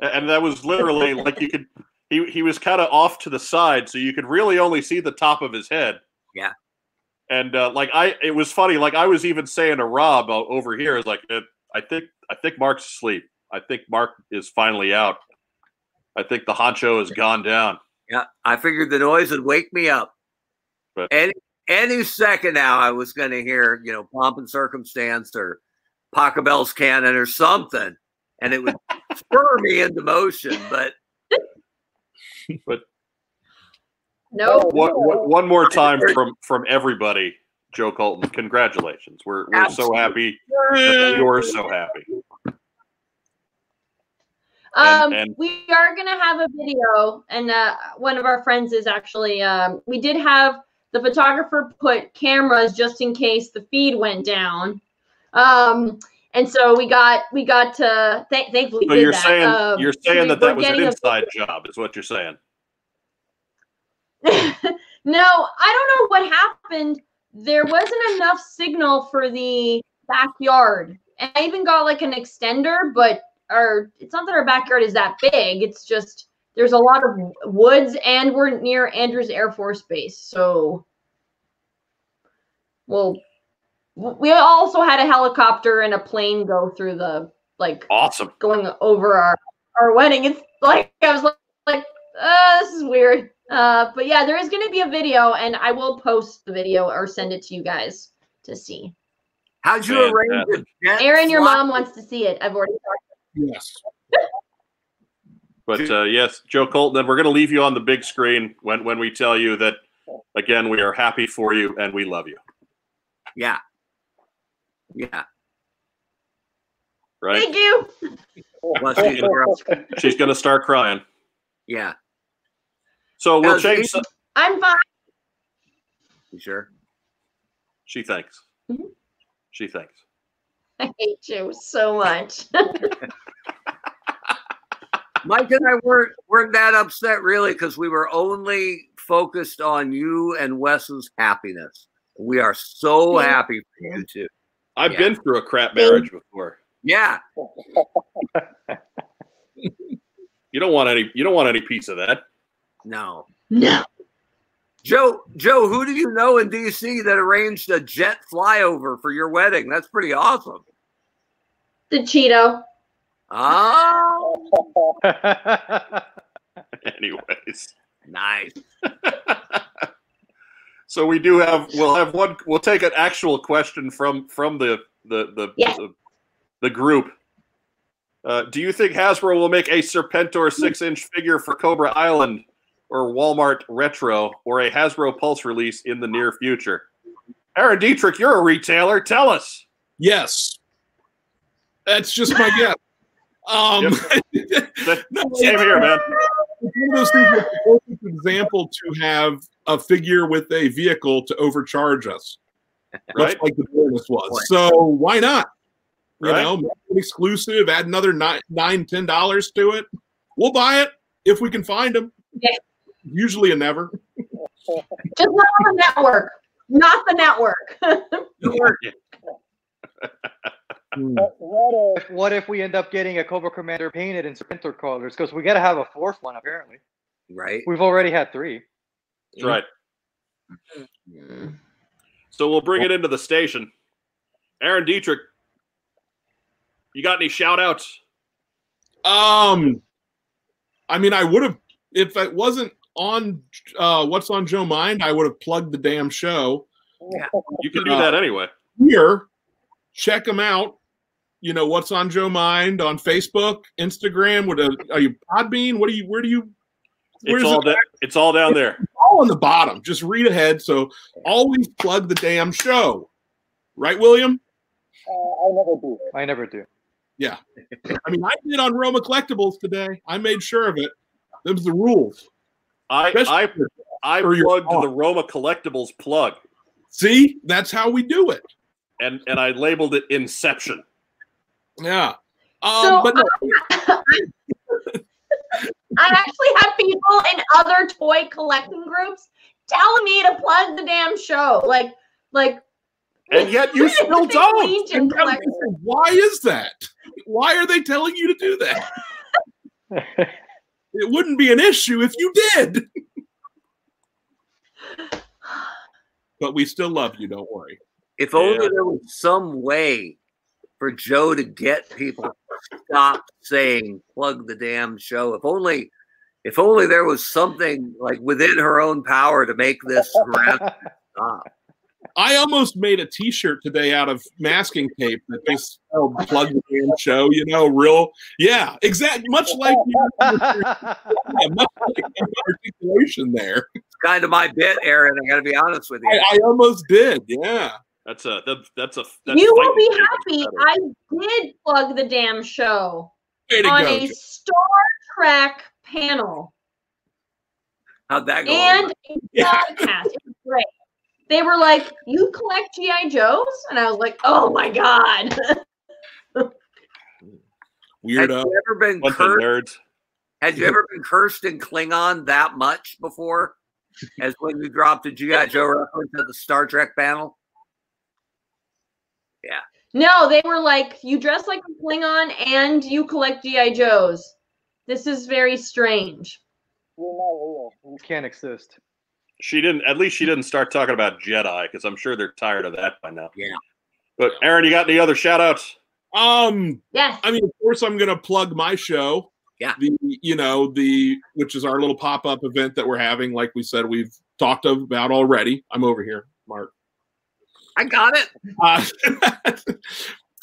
and that was literally like you could he he was kind of off to the side so you could really only see the top of his head Yeah. and uh, like i it was funny like i was even saying to rob uh, over here is like i think i think mark's asleep i think mark is finally out i think the honcho has gone down Yeah, I figured the noise would wake me up. But- any second now, I was going to hear you know pomp and circumstance or Pachelbel's canon or something, and it would spur me into motion. But Nope. one more time from from everybody, Joe Colton. Congratulations. We're we're so happy. You're so happy. Um, And- and- we are gonna have a video, and uh, one of our friends is actually. Um, we did have the photographer put cameras just in case the feed went down, um, and so we got we got to th- thankfully. So you're that. saying Um, you're saying we that that was an getting a- inside job, is what you're saying. no, I don't know what happened. There wasn't enough signal for the backyard. And I even got like an extender, but our it's not that our backyard is that big. It's just there's a lot of woods and we're near Andrews Air Force Base. So well we also had a helicopter and a plane go through the like Awesome. going over our our wedding. It's like I was like, like uh, this is weird. Uh, but yeah, there is going to be a video, and I will post the video or send it to you guys to see. How'd you arrange it? Aaron, your mom wants to see it. I've already. Talked. Yes. But uh, yes, Joe Colton, then we're going to leave you on the big screen when, when we tell you that, again, we are happy for you and we love you. Yeah. Yeah. Right? Thank you. Well, she's girl. She's going to start crying. Yeah. So we'll How's change. Some, I'm fine. You sure? she thinks. Mhm. She thinks. I hate you so much. Mike and I weren't weren't that upset really because we were only focused on you and Wes's happiness. We are so Yeah. happy for you too. I've Yeah. been through a crap marriage before. Yeah. You don't want any. You don't want any piece of that. No. no. Joe, Joe, who do you know in DC that arranged a jet flyover for your wedding? That's pretty awesome. The Cheeto. Oh, Anyways. nice. So we do have. We'll have one. We'll take an actual question from from the the the Yeah. the, the group. Uh, do you think Hasbro will make a Serpentor six-inch figure for Cobra Island or Walmart Retro or a Hasbro Pulse release in the near future? Aaron Dietrich, you're a retailer. Tell us. Yes. That's just my guess. Um, no, Same here, man. It's one of those things that's a perfect example to have a figure with a vehicle to overcharge us, Right? much like the bonus was. So why not? You Right. know, make it exclusive, add another nine, nine, ten dollars to it. We'll buy it if we can find them. Yeah. Usually a never. Just not on the network. Not the network. Hmm. What if what if we end up getting a Cobra Commander painted in Serpentor colors? Because we got to have a fourth one, apparently. Right. We've already had three. That's right. So we'll bring it into the station. Aaron Dietrich, you got any shout outs? Um, I mean, I would have if it wasn't on uh, what's on Joe Mind, I would have plugged the damn show. Yeah. You can do that anyway. Here, check them out. You know what's on Joe Mind on Facebook, Instagram. What are, are you Podbean? What do you? Where do you? Where's It's all it? da- it's all down there. all on the bottom. Just read ahead. So always plug the damn show, right, William? uh, I never do. I never do. Yeah, I mean, I did on Roma Collectibles today. I made sure of it. Them's the rules. I I Especially- I Or plugged the Roma Collectibles plug See, that's how we do it. and and I labeled it Inception. Yeah. Um, So, but no, I actually have people in other toy collecting groups telling me to plug the damn show. Like, like. And yet you still don't. Legion And now collecting. listen, why is that? Why are they telling you to do that? It wouldn't be an issue if you did. but we still love you. Don't worry. If only Yeah. there was some way for Joe to get people to stop saying plug the damn show. If only if only there was something like within her own power to make this stop. I almost made a T-shirt today out of masking tape that just oh, plug the damn show. You know, real, yeah, exactly. Much like, yeah, much like articulation there. It's kind of my bit, Aaron. I got to be honest with you. I, I almost did. Yeah. That's a that, that's a that's you will be happy. I did plug the damn show on go. a Joe. Star Trek panel How'd that go? and over? a Yeah. podcast. It was great. They were like, "You collect GI Joes," and I was like, "Oh my god!" Had Weirdo. you ever been Bunch cursed? nerds. Had you ever been cursed in Klingon that much before? As when you dropped a GI Joe reference at the Star Trek panel? No, they were like, "You dress like a Klingon and you collect GI Joes." This is very strange. You're not real. You can't exist. She didn't. At least she didn't start talking about Jedi because I'm sure they're tired of that by now. Yeah. But Aaron, you got any other shout outs? Um, Yes. I mean, of course, I'm going to plug my show. Yeah. The you know the which is our little pop up event that we're having. Like we said, we've talked about already. I'm over here, Mark. I got it. Uh,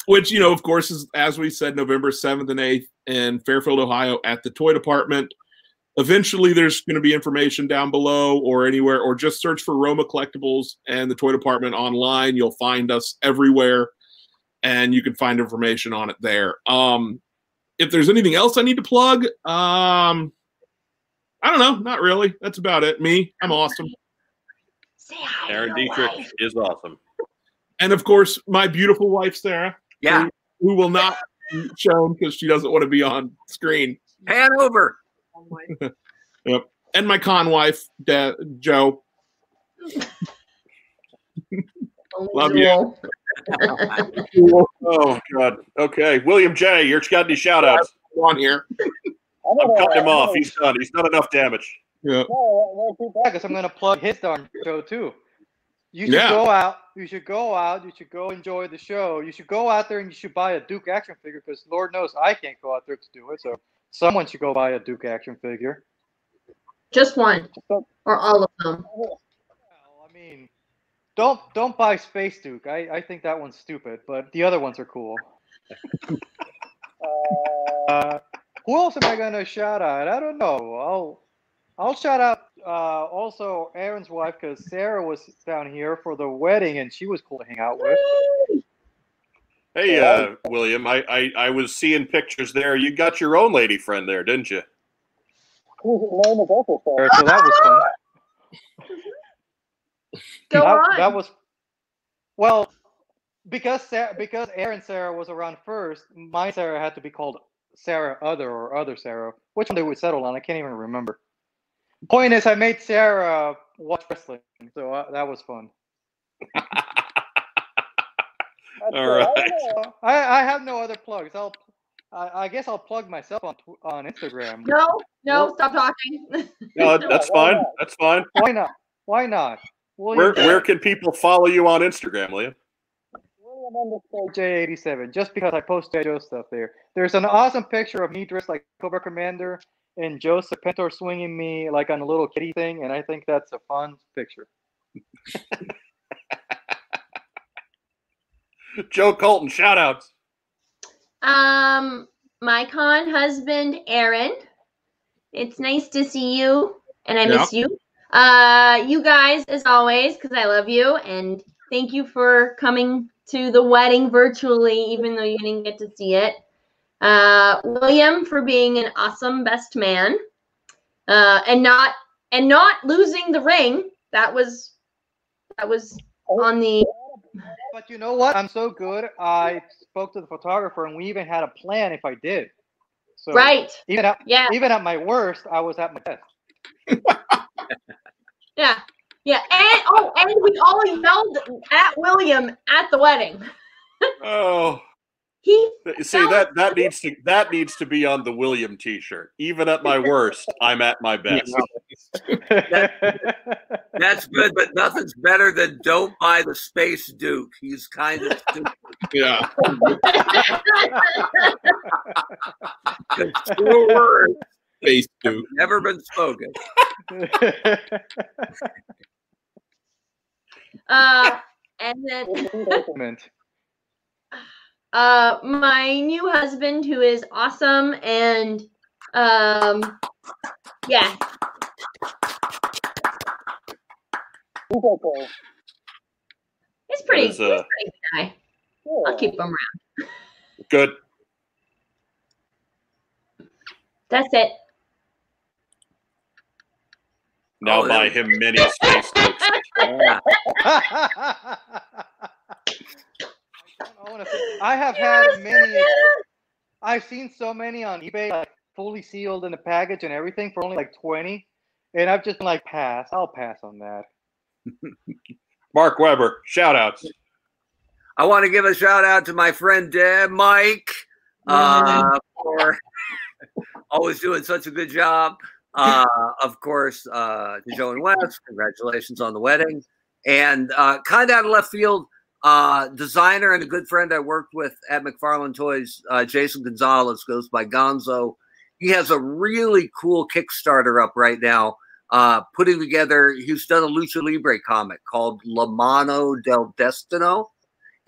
which you know, of course, is as we said, November seventh and eighth in Fairfield, Ohio, at the toy department. Eventually, there's going to be information down below or anywhere, or just search for Roma Collectibles and the toy department online. You'll find us everywhere, and you can find information on it there. Um, if there's anything else I need to plug, um, I don't know. Not really. That's about it. Me, I'm awesome. Say hi. Aaron Dietrich is awesome. And of course, my beautiful wife, Sarah. Yeah. who will not be shown because she doesn't want to be on screen. Pan over. And my con wife, Da- Joe. Love you. Oh God. Okay, William J. You're got any shout outs? On here. Oh, I'm I'm gonna- cutting him oh, off. gonna- He's done. He's done enough damage. Yeah. No, no, keep Yeah, because I'm gonna plug his darn show too. You should Yeah. go out. You should go out. You should go enjoy the show. You should go out there and you should buy a Duke action figure because Lord knows I can't go out there to do it. So someone should go buy a Duke action figure. Just one or all of them. Well, I mean, don't don't buy Space Duke. I, I think that one's stupid, but the other ones are cool. Uh, who else am I gonna shout out? I don't know. I'll I'll shout out uh, also Aaron's wife because Sarah was down here for the wedding and she was cool to hang out with. Hey, uh, William. I, I I was seeing pictures there. You got your own lady friend there, didn't you? Whose name is also Sarah. So that was fun. Go that, on. that was well because Sarah, because Aaron Sarah was around first. My Sarah had to be called Sarah Other or Other Sarah. Which one did we settle on? I can't even remember. Point is, I made Sarah watch wrestling, so uh, that was fun. That's All good. I right. don't know. I, I have no other plugs. I'll I, I guess I'll plug myself on on Instagram. no, no, Well- stop talking. No, that's fine. That's fine. Why not? Why not? Where William where can people follow you on Instagram, William? William underscore J87, just because I post J. Joe stuff there. There's an awesome picture of me dressed like Cobra Commander and Joseph Pentor swinging me like on a little kitty thing, and I think that's a fun picture. Joe Colton, shout outs. Um, my con husband, Aaron. It's nice to see you, and I miss you. Uh, you guys, as always, because I love you, and thank you for coming to the wedding virtually, even though you didn't get to see it. Uh, William for being an awesome best man, uh, and not and not losing the ring. That was that was on the But you know what? I'm so good. I spoke to the photographer, and we even had a plan if I did. So right. even at Yeah. even at my worst, I was at my best. Yeah. Yeah. And oh, and we all yelled at William at the wedding. Oh, He see that that needs to that needs to be on the William T-shirt. Even at my worst, I'm at my best. That's good, but nothing's better than don't buy the Space Duke. He's kind of stupid. Yeah. Because two words Face Duke. never been spoken. uh And then Compliment. Uh my new husband who is awesome and um yeah. He's okay. he's pretty, is, he's uh, a pretty good guy. I'll keep him around. Good. that's it. Now Oh, buy him many space dukes. Yeah. I wanna- I have had many. I've seen so many on eBay, like fully sealed in a package and everything for only like twenty, and I've just been like, pass. I'll pass on that. Mark Weber, shout outs. I want to give a shout out to my friend Deb, Mike, uh, for always doing such a good job. Uh, of course, uh, to Joe and Wes, congratulations on the wedding. And uh, kind of out of left field, uh, designer and a good friend I worked with at McFarlane Toys, uh, Jason Gonzalez, goes by Gonzo. He has a really cool Kickstarter up right now, uh, putting together, he's done a Lucha Libre comic called La Mano del Destino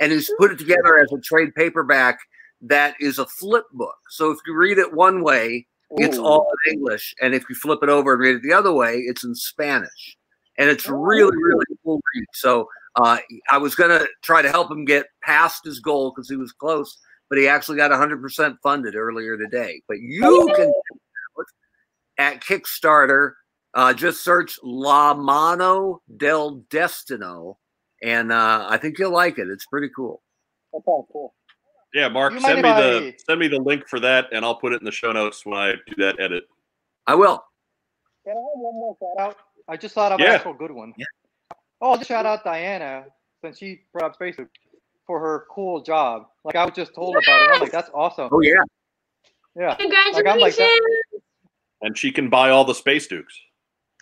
and he's put it together as a trade paperback that is a flip book. So if you read it one way, it's all in English, and if you flip it over and read it the other way, it's in Spanish, and it's really really cool read. So uh, I was gonna try to help him get past his goal because he was close, but he actually got 100% funded earlier today. But you can at Kickstarter. Uh, just search La Mano del Destino, and uh, I think you'll like it. It's pretty cool. That sounds cool. Yeah, Mark, You send me the I- send me the link for that, and I'll put it in the show notes when I do that edit. I will. Can I have one more shout Out. I just thought of Yeah. an actual good one. Yeah. Oh, I'll just shout out Diana since she brought up Facebook for her cool job. Like I was just told about it. I'm like, that's awesome. Oh yeah. Yeah. congratulations I'm like. And she can buy all the space dukes.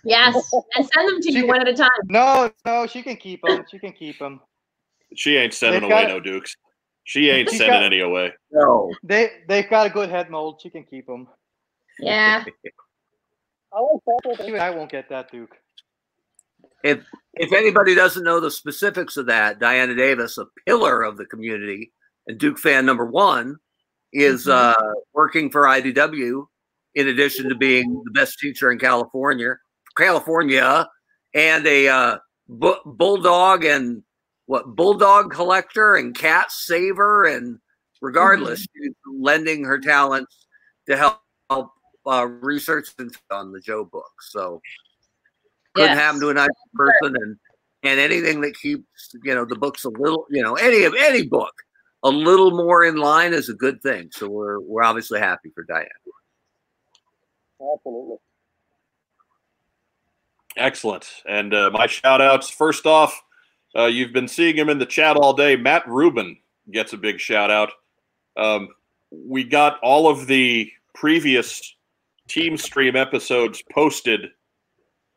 yes and send them to She you can- one at a time No, no, she can keep them. She can keep them. She ain't sending They've away got- no dukes. She ain't sending got- any away. No. They they've got a good head mold. She can keep them. yeah I like that. Even I won't get that Duke. If if anybody doesn't know the specifics of that, Diana Davis, a pillar of the community and Duke fan number one, is uh, working for IDW in addition to being the best teacher in California, California, and a uh, bu- bulldog and what bulldog collector and cat saver, and regardless, she's lending her talents to help, help uh, research on the Joe book. So couldn't Yes. happen to a nice person and and anything that keeps you know the books a little you know any of any book a little more in line is a good thing so we're we're obviously happy for diane Absolutely. Excellent. And uh, my shout outs first off, uh, you've been seeing him in the chat all day. Matt Rubin gets a big shout out. Um, we got all of the previous Team Stream episodes posted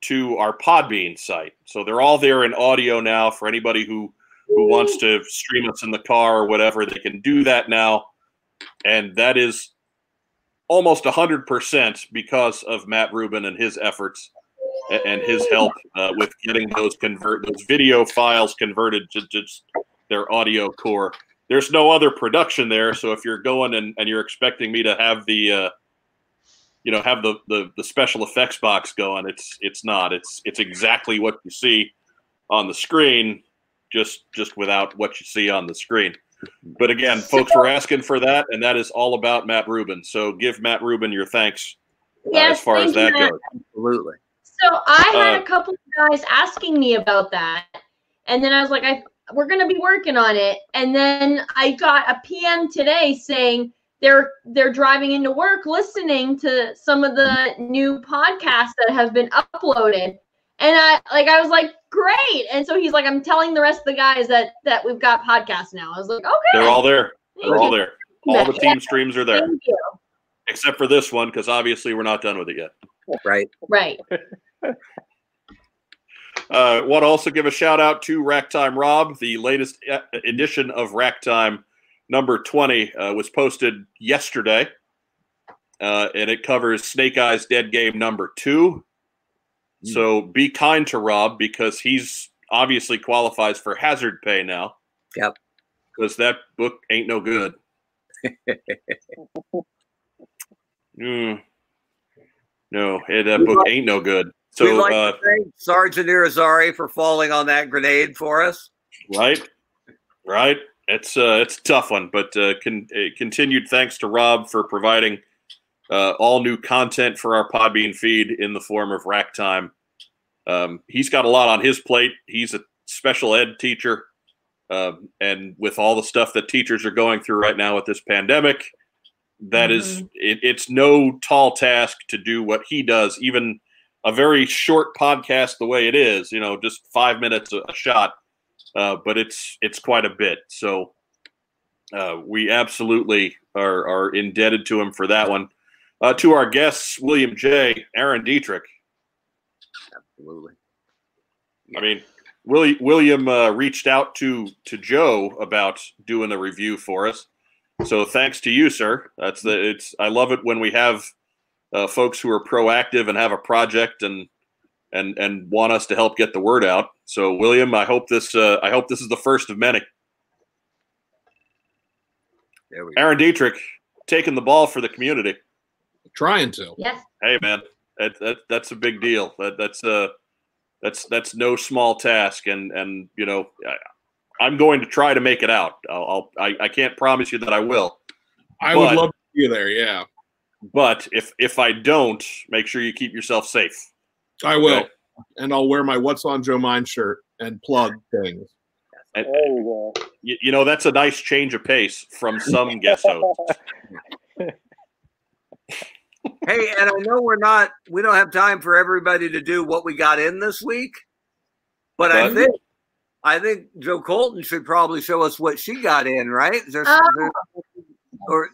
to our Podbean site. So they're all there in audio now for anybody who, who wants to stream us in the car or whatever. They can do that now. And that is almost 100% because of Matt Rubin and his efforts and his help uh, with getting those convert those video files converted to just their audio core. There's no other production there, so if you're going and, and you're expecting me to have the uh, you know have the, the the special effects box going, it's it's not. It's it's exactly what you see on the screen, just just without what you see on the screen. But again, folks were asking for that, and that is all about Matt Rubin. So give Matt Rubin your thanks uh, as far as that you, goes. absolutely So I had Uh, a couple of guys asking me about that, and then I was like, "I we're gonna be working on it." And then I got a PM today saying they're they're driving into work listening to some of the new podcasts that have been uploaded, and I like I was like, "Great!" And so he's like, "I'm telling the rest of the guys that that we've got podcasts now." I was like, "Okay." They're all there. thank They're all there. All the team streams are there, Thank you. except for this one, because obviously we're not done with it yet. right Right. Uh, want to also give a shout out to rack time Rob. The latest e- edition of Racktime, number 20, uh, was posted yesterday. Uh, and it covers Snake Eyes Dead Game number two. So be kind to Rob because he's obviously qualifies for hazard pay now. Yep. Because that book ain't no good. Mm. No, eh, that book ain't no good. We'd So, like uh, to thank Sergeant Irizarry for falling on that grenade for us. right, right. It's uh, it's a tough one, but uh, con- uh, continued thanks to Rob for providing uh, all new content for our Podbean feed in the form of Rack Time. Um, he's got a lot on his plate. He's a special ed teacher, um, and with all the stuff that teachers are going through right now with this pandemic, that is it, it's no tall task to do what he does. Even a very short podcast, the way it is, you know, just five minutes a, a shot, uh, but it's it's quite a bit. So uh, we absolutely are are indebted to him for that one. Uh, to our guests, William J. Aaron Dietrich. Absolutely. I mean, William William uh, reached out to to Joe about doing a review for us. So thanks to you, sir. That's the it's. I love it when we have uh, folks who are proactive and have a project and and and want us to help get the word out. So William, I hope this uh, I hope this is the first of many. There we go. Aaron Dietrich taking the ball for the community. Trying to. Yes. Hey man, that, that that's a big deal. That that's uh that's that's no small task, and and you know I, I'm going to try to make it out. I'll, I'll I, I can't promise you that I will, I But- would love to be there. Yeah, but if if I don't, make sure you keep yourself safe. I will. Okay. And I'll wear my What's on Joe Mind shirt and plug things. And, There we go. you, you know that's a nice change of pace from some guest hosts. Hey, and I know we're not, we don't have time for everybody to do what we got in this week, but I think, I think Joe Colton should probably show us what she got in, right? Is there, Oh. there- or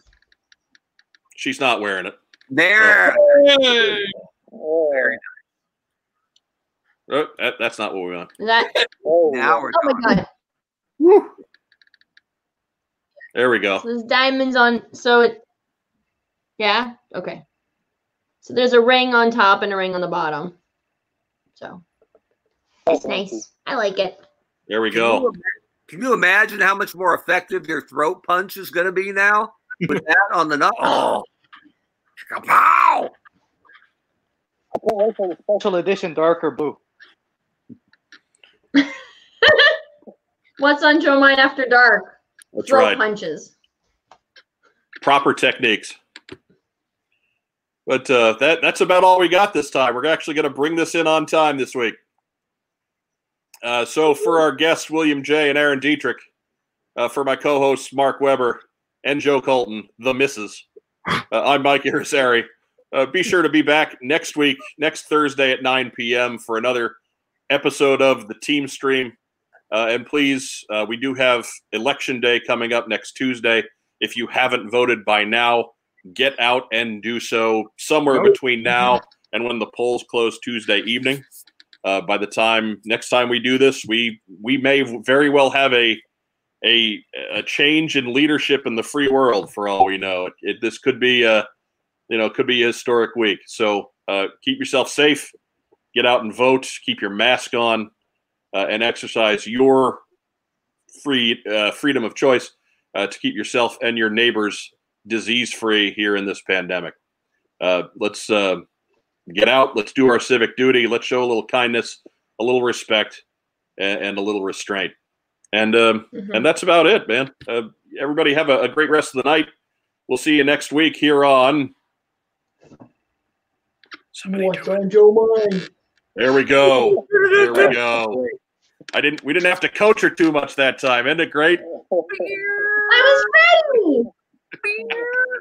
She's not wearing it. there. Oh, that, that's not what we want. Is that? oh, Now we're Oh my talking. god. There we go. So there's diamonds on. So it. Yeah. Okay. So there's a ring on top and a ring on the bottom. So it's nice. I like it. There we Can go. you Can you imagine how much more effective your throat punch is going to be now with that on the nut? Oh, Kapow! I can't wait for the special. Special edition darker blue. What's on Joe Mind After Dark? That's Throat right. punches. proper techniques. But uh, that that's about all we got this time. We're actually going to bring this in on time this week. Uh, so for our guests William J and Aaron Dietrich, uh, for my co-hosts Mark Weber and Joe Colton, the misses. Uh, I'm Mike Irizarry. Uh, be sure to be back next week, next Thursday at 9 p.m. for another episode of the Team Stream. Uh, and please, uh, we do have Election Day coming up next Tuesday. If you haven't voted by now, get out and do so somewhere between now and when the polls close Tuesday evening. Uh, by the time next time we do this, we we may very well have a a a change in leadership in the free world. For all we know, it, it, this could be a you know could be a historic week. So uh, keep yourself safe, get out and vote, keep your mask on, uh, and exercise your free uh, freedom of choice uh, to keep yourself and your neighbors disease free here in this pandemic. Uh, let's uh, get out. Let's do our civic duty. Let's show a little kindness, a little respect, and, and a little restraint. And um, Mhm. and that's about it, man. Uh, everybody have a, a great rest of the night. We'll see you next week here on. Somebody do it. on Joe Mind? There we go. There we go. I didn't. We didn't have to coach her too much that time. Isn't it great? I was ready.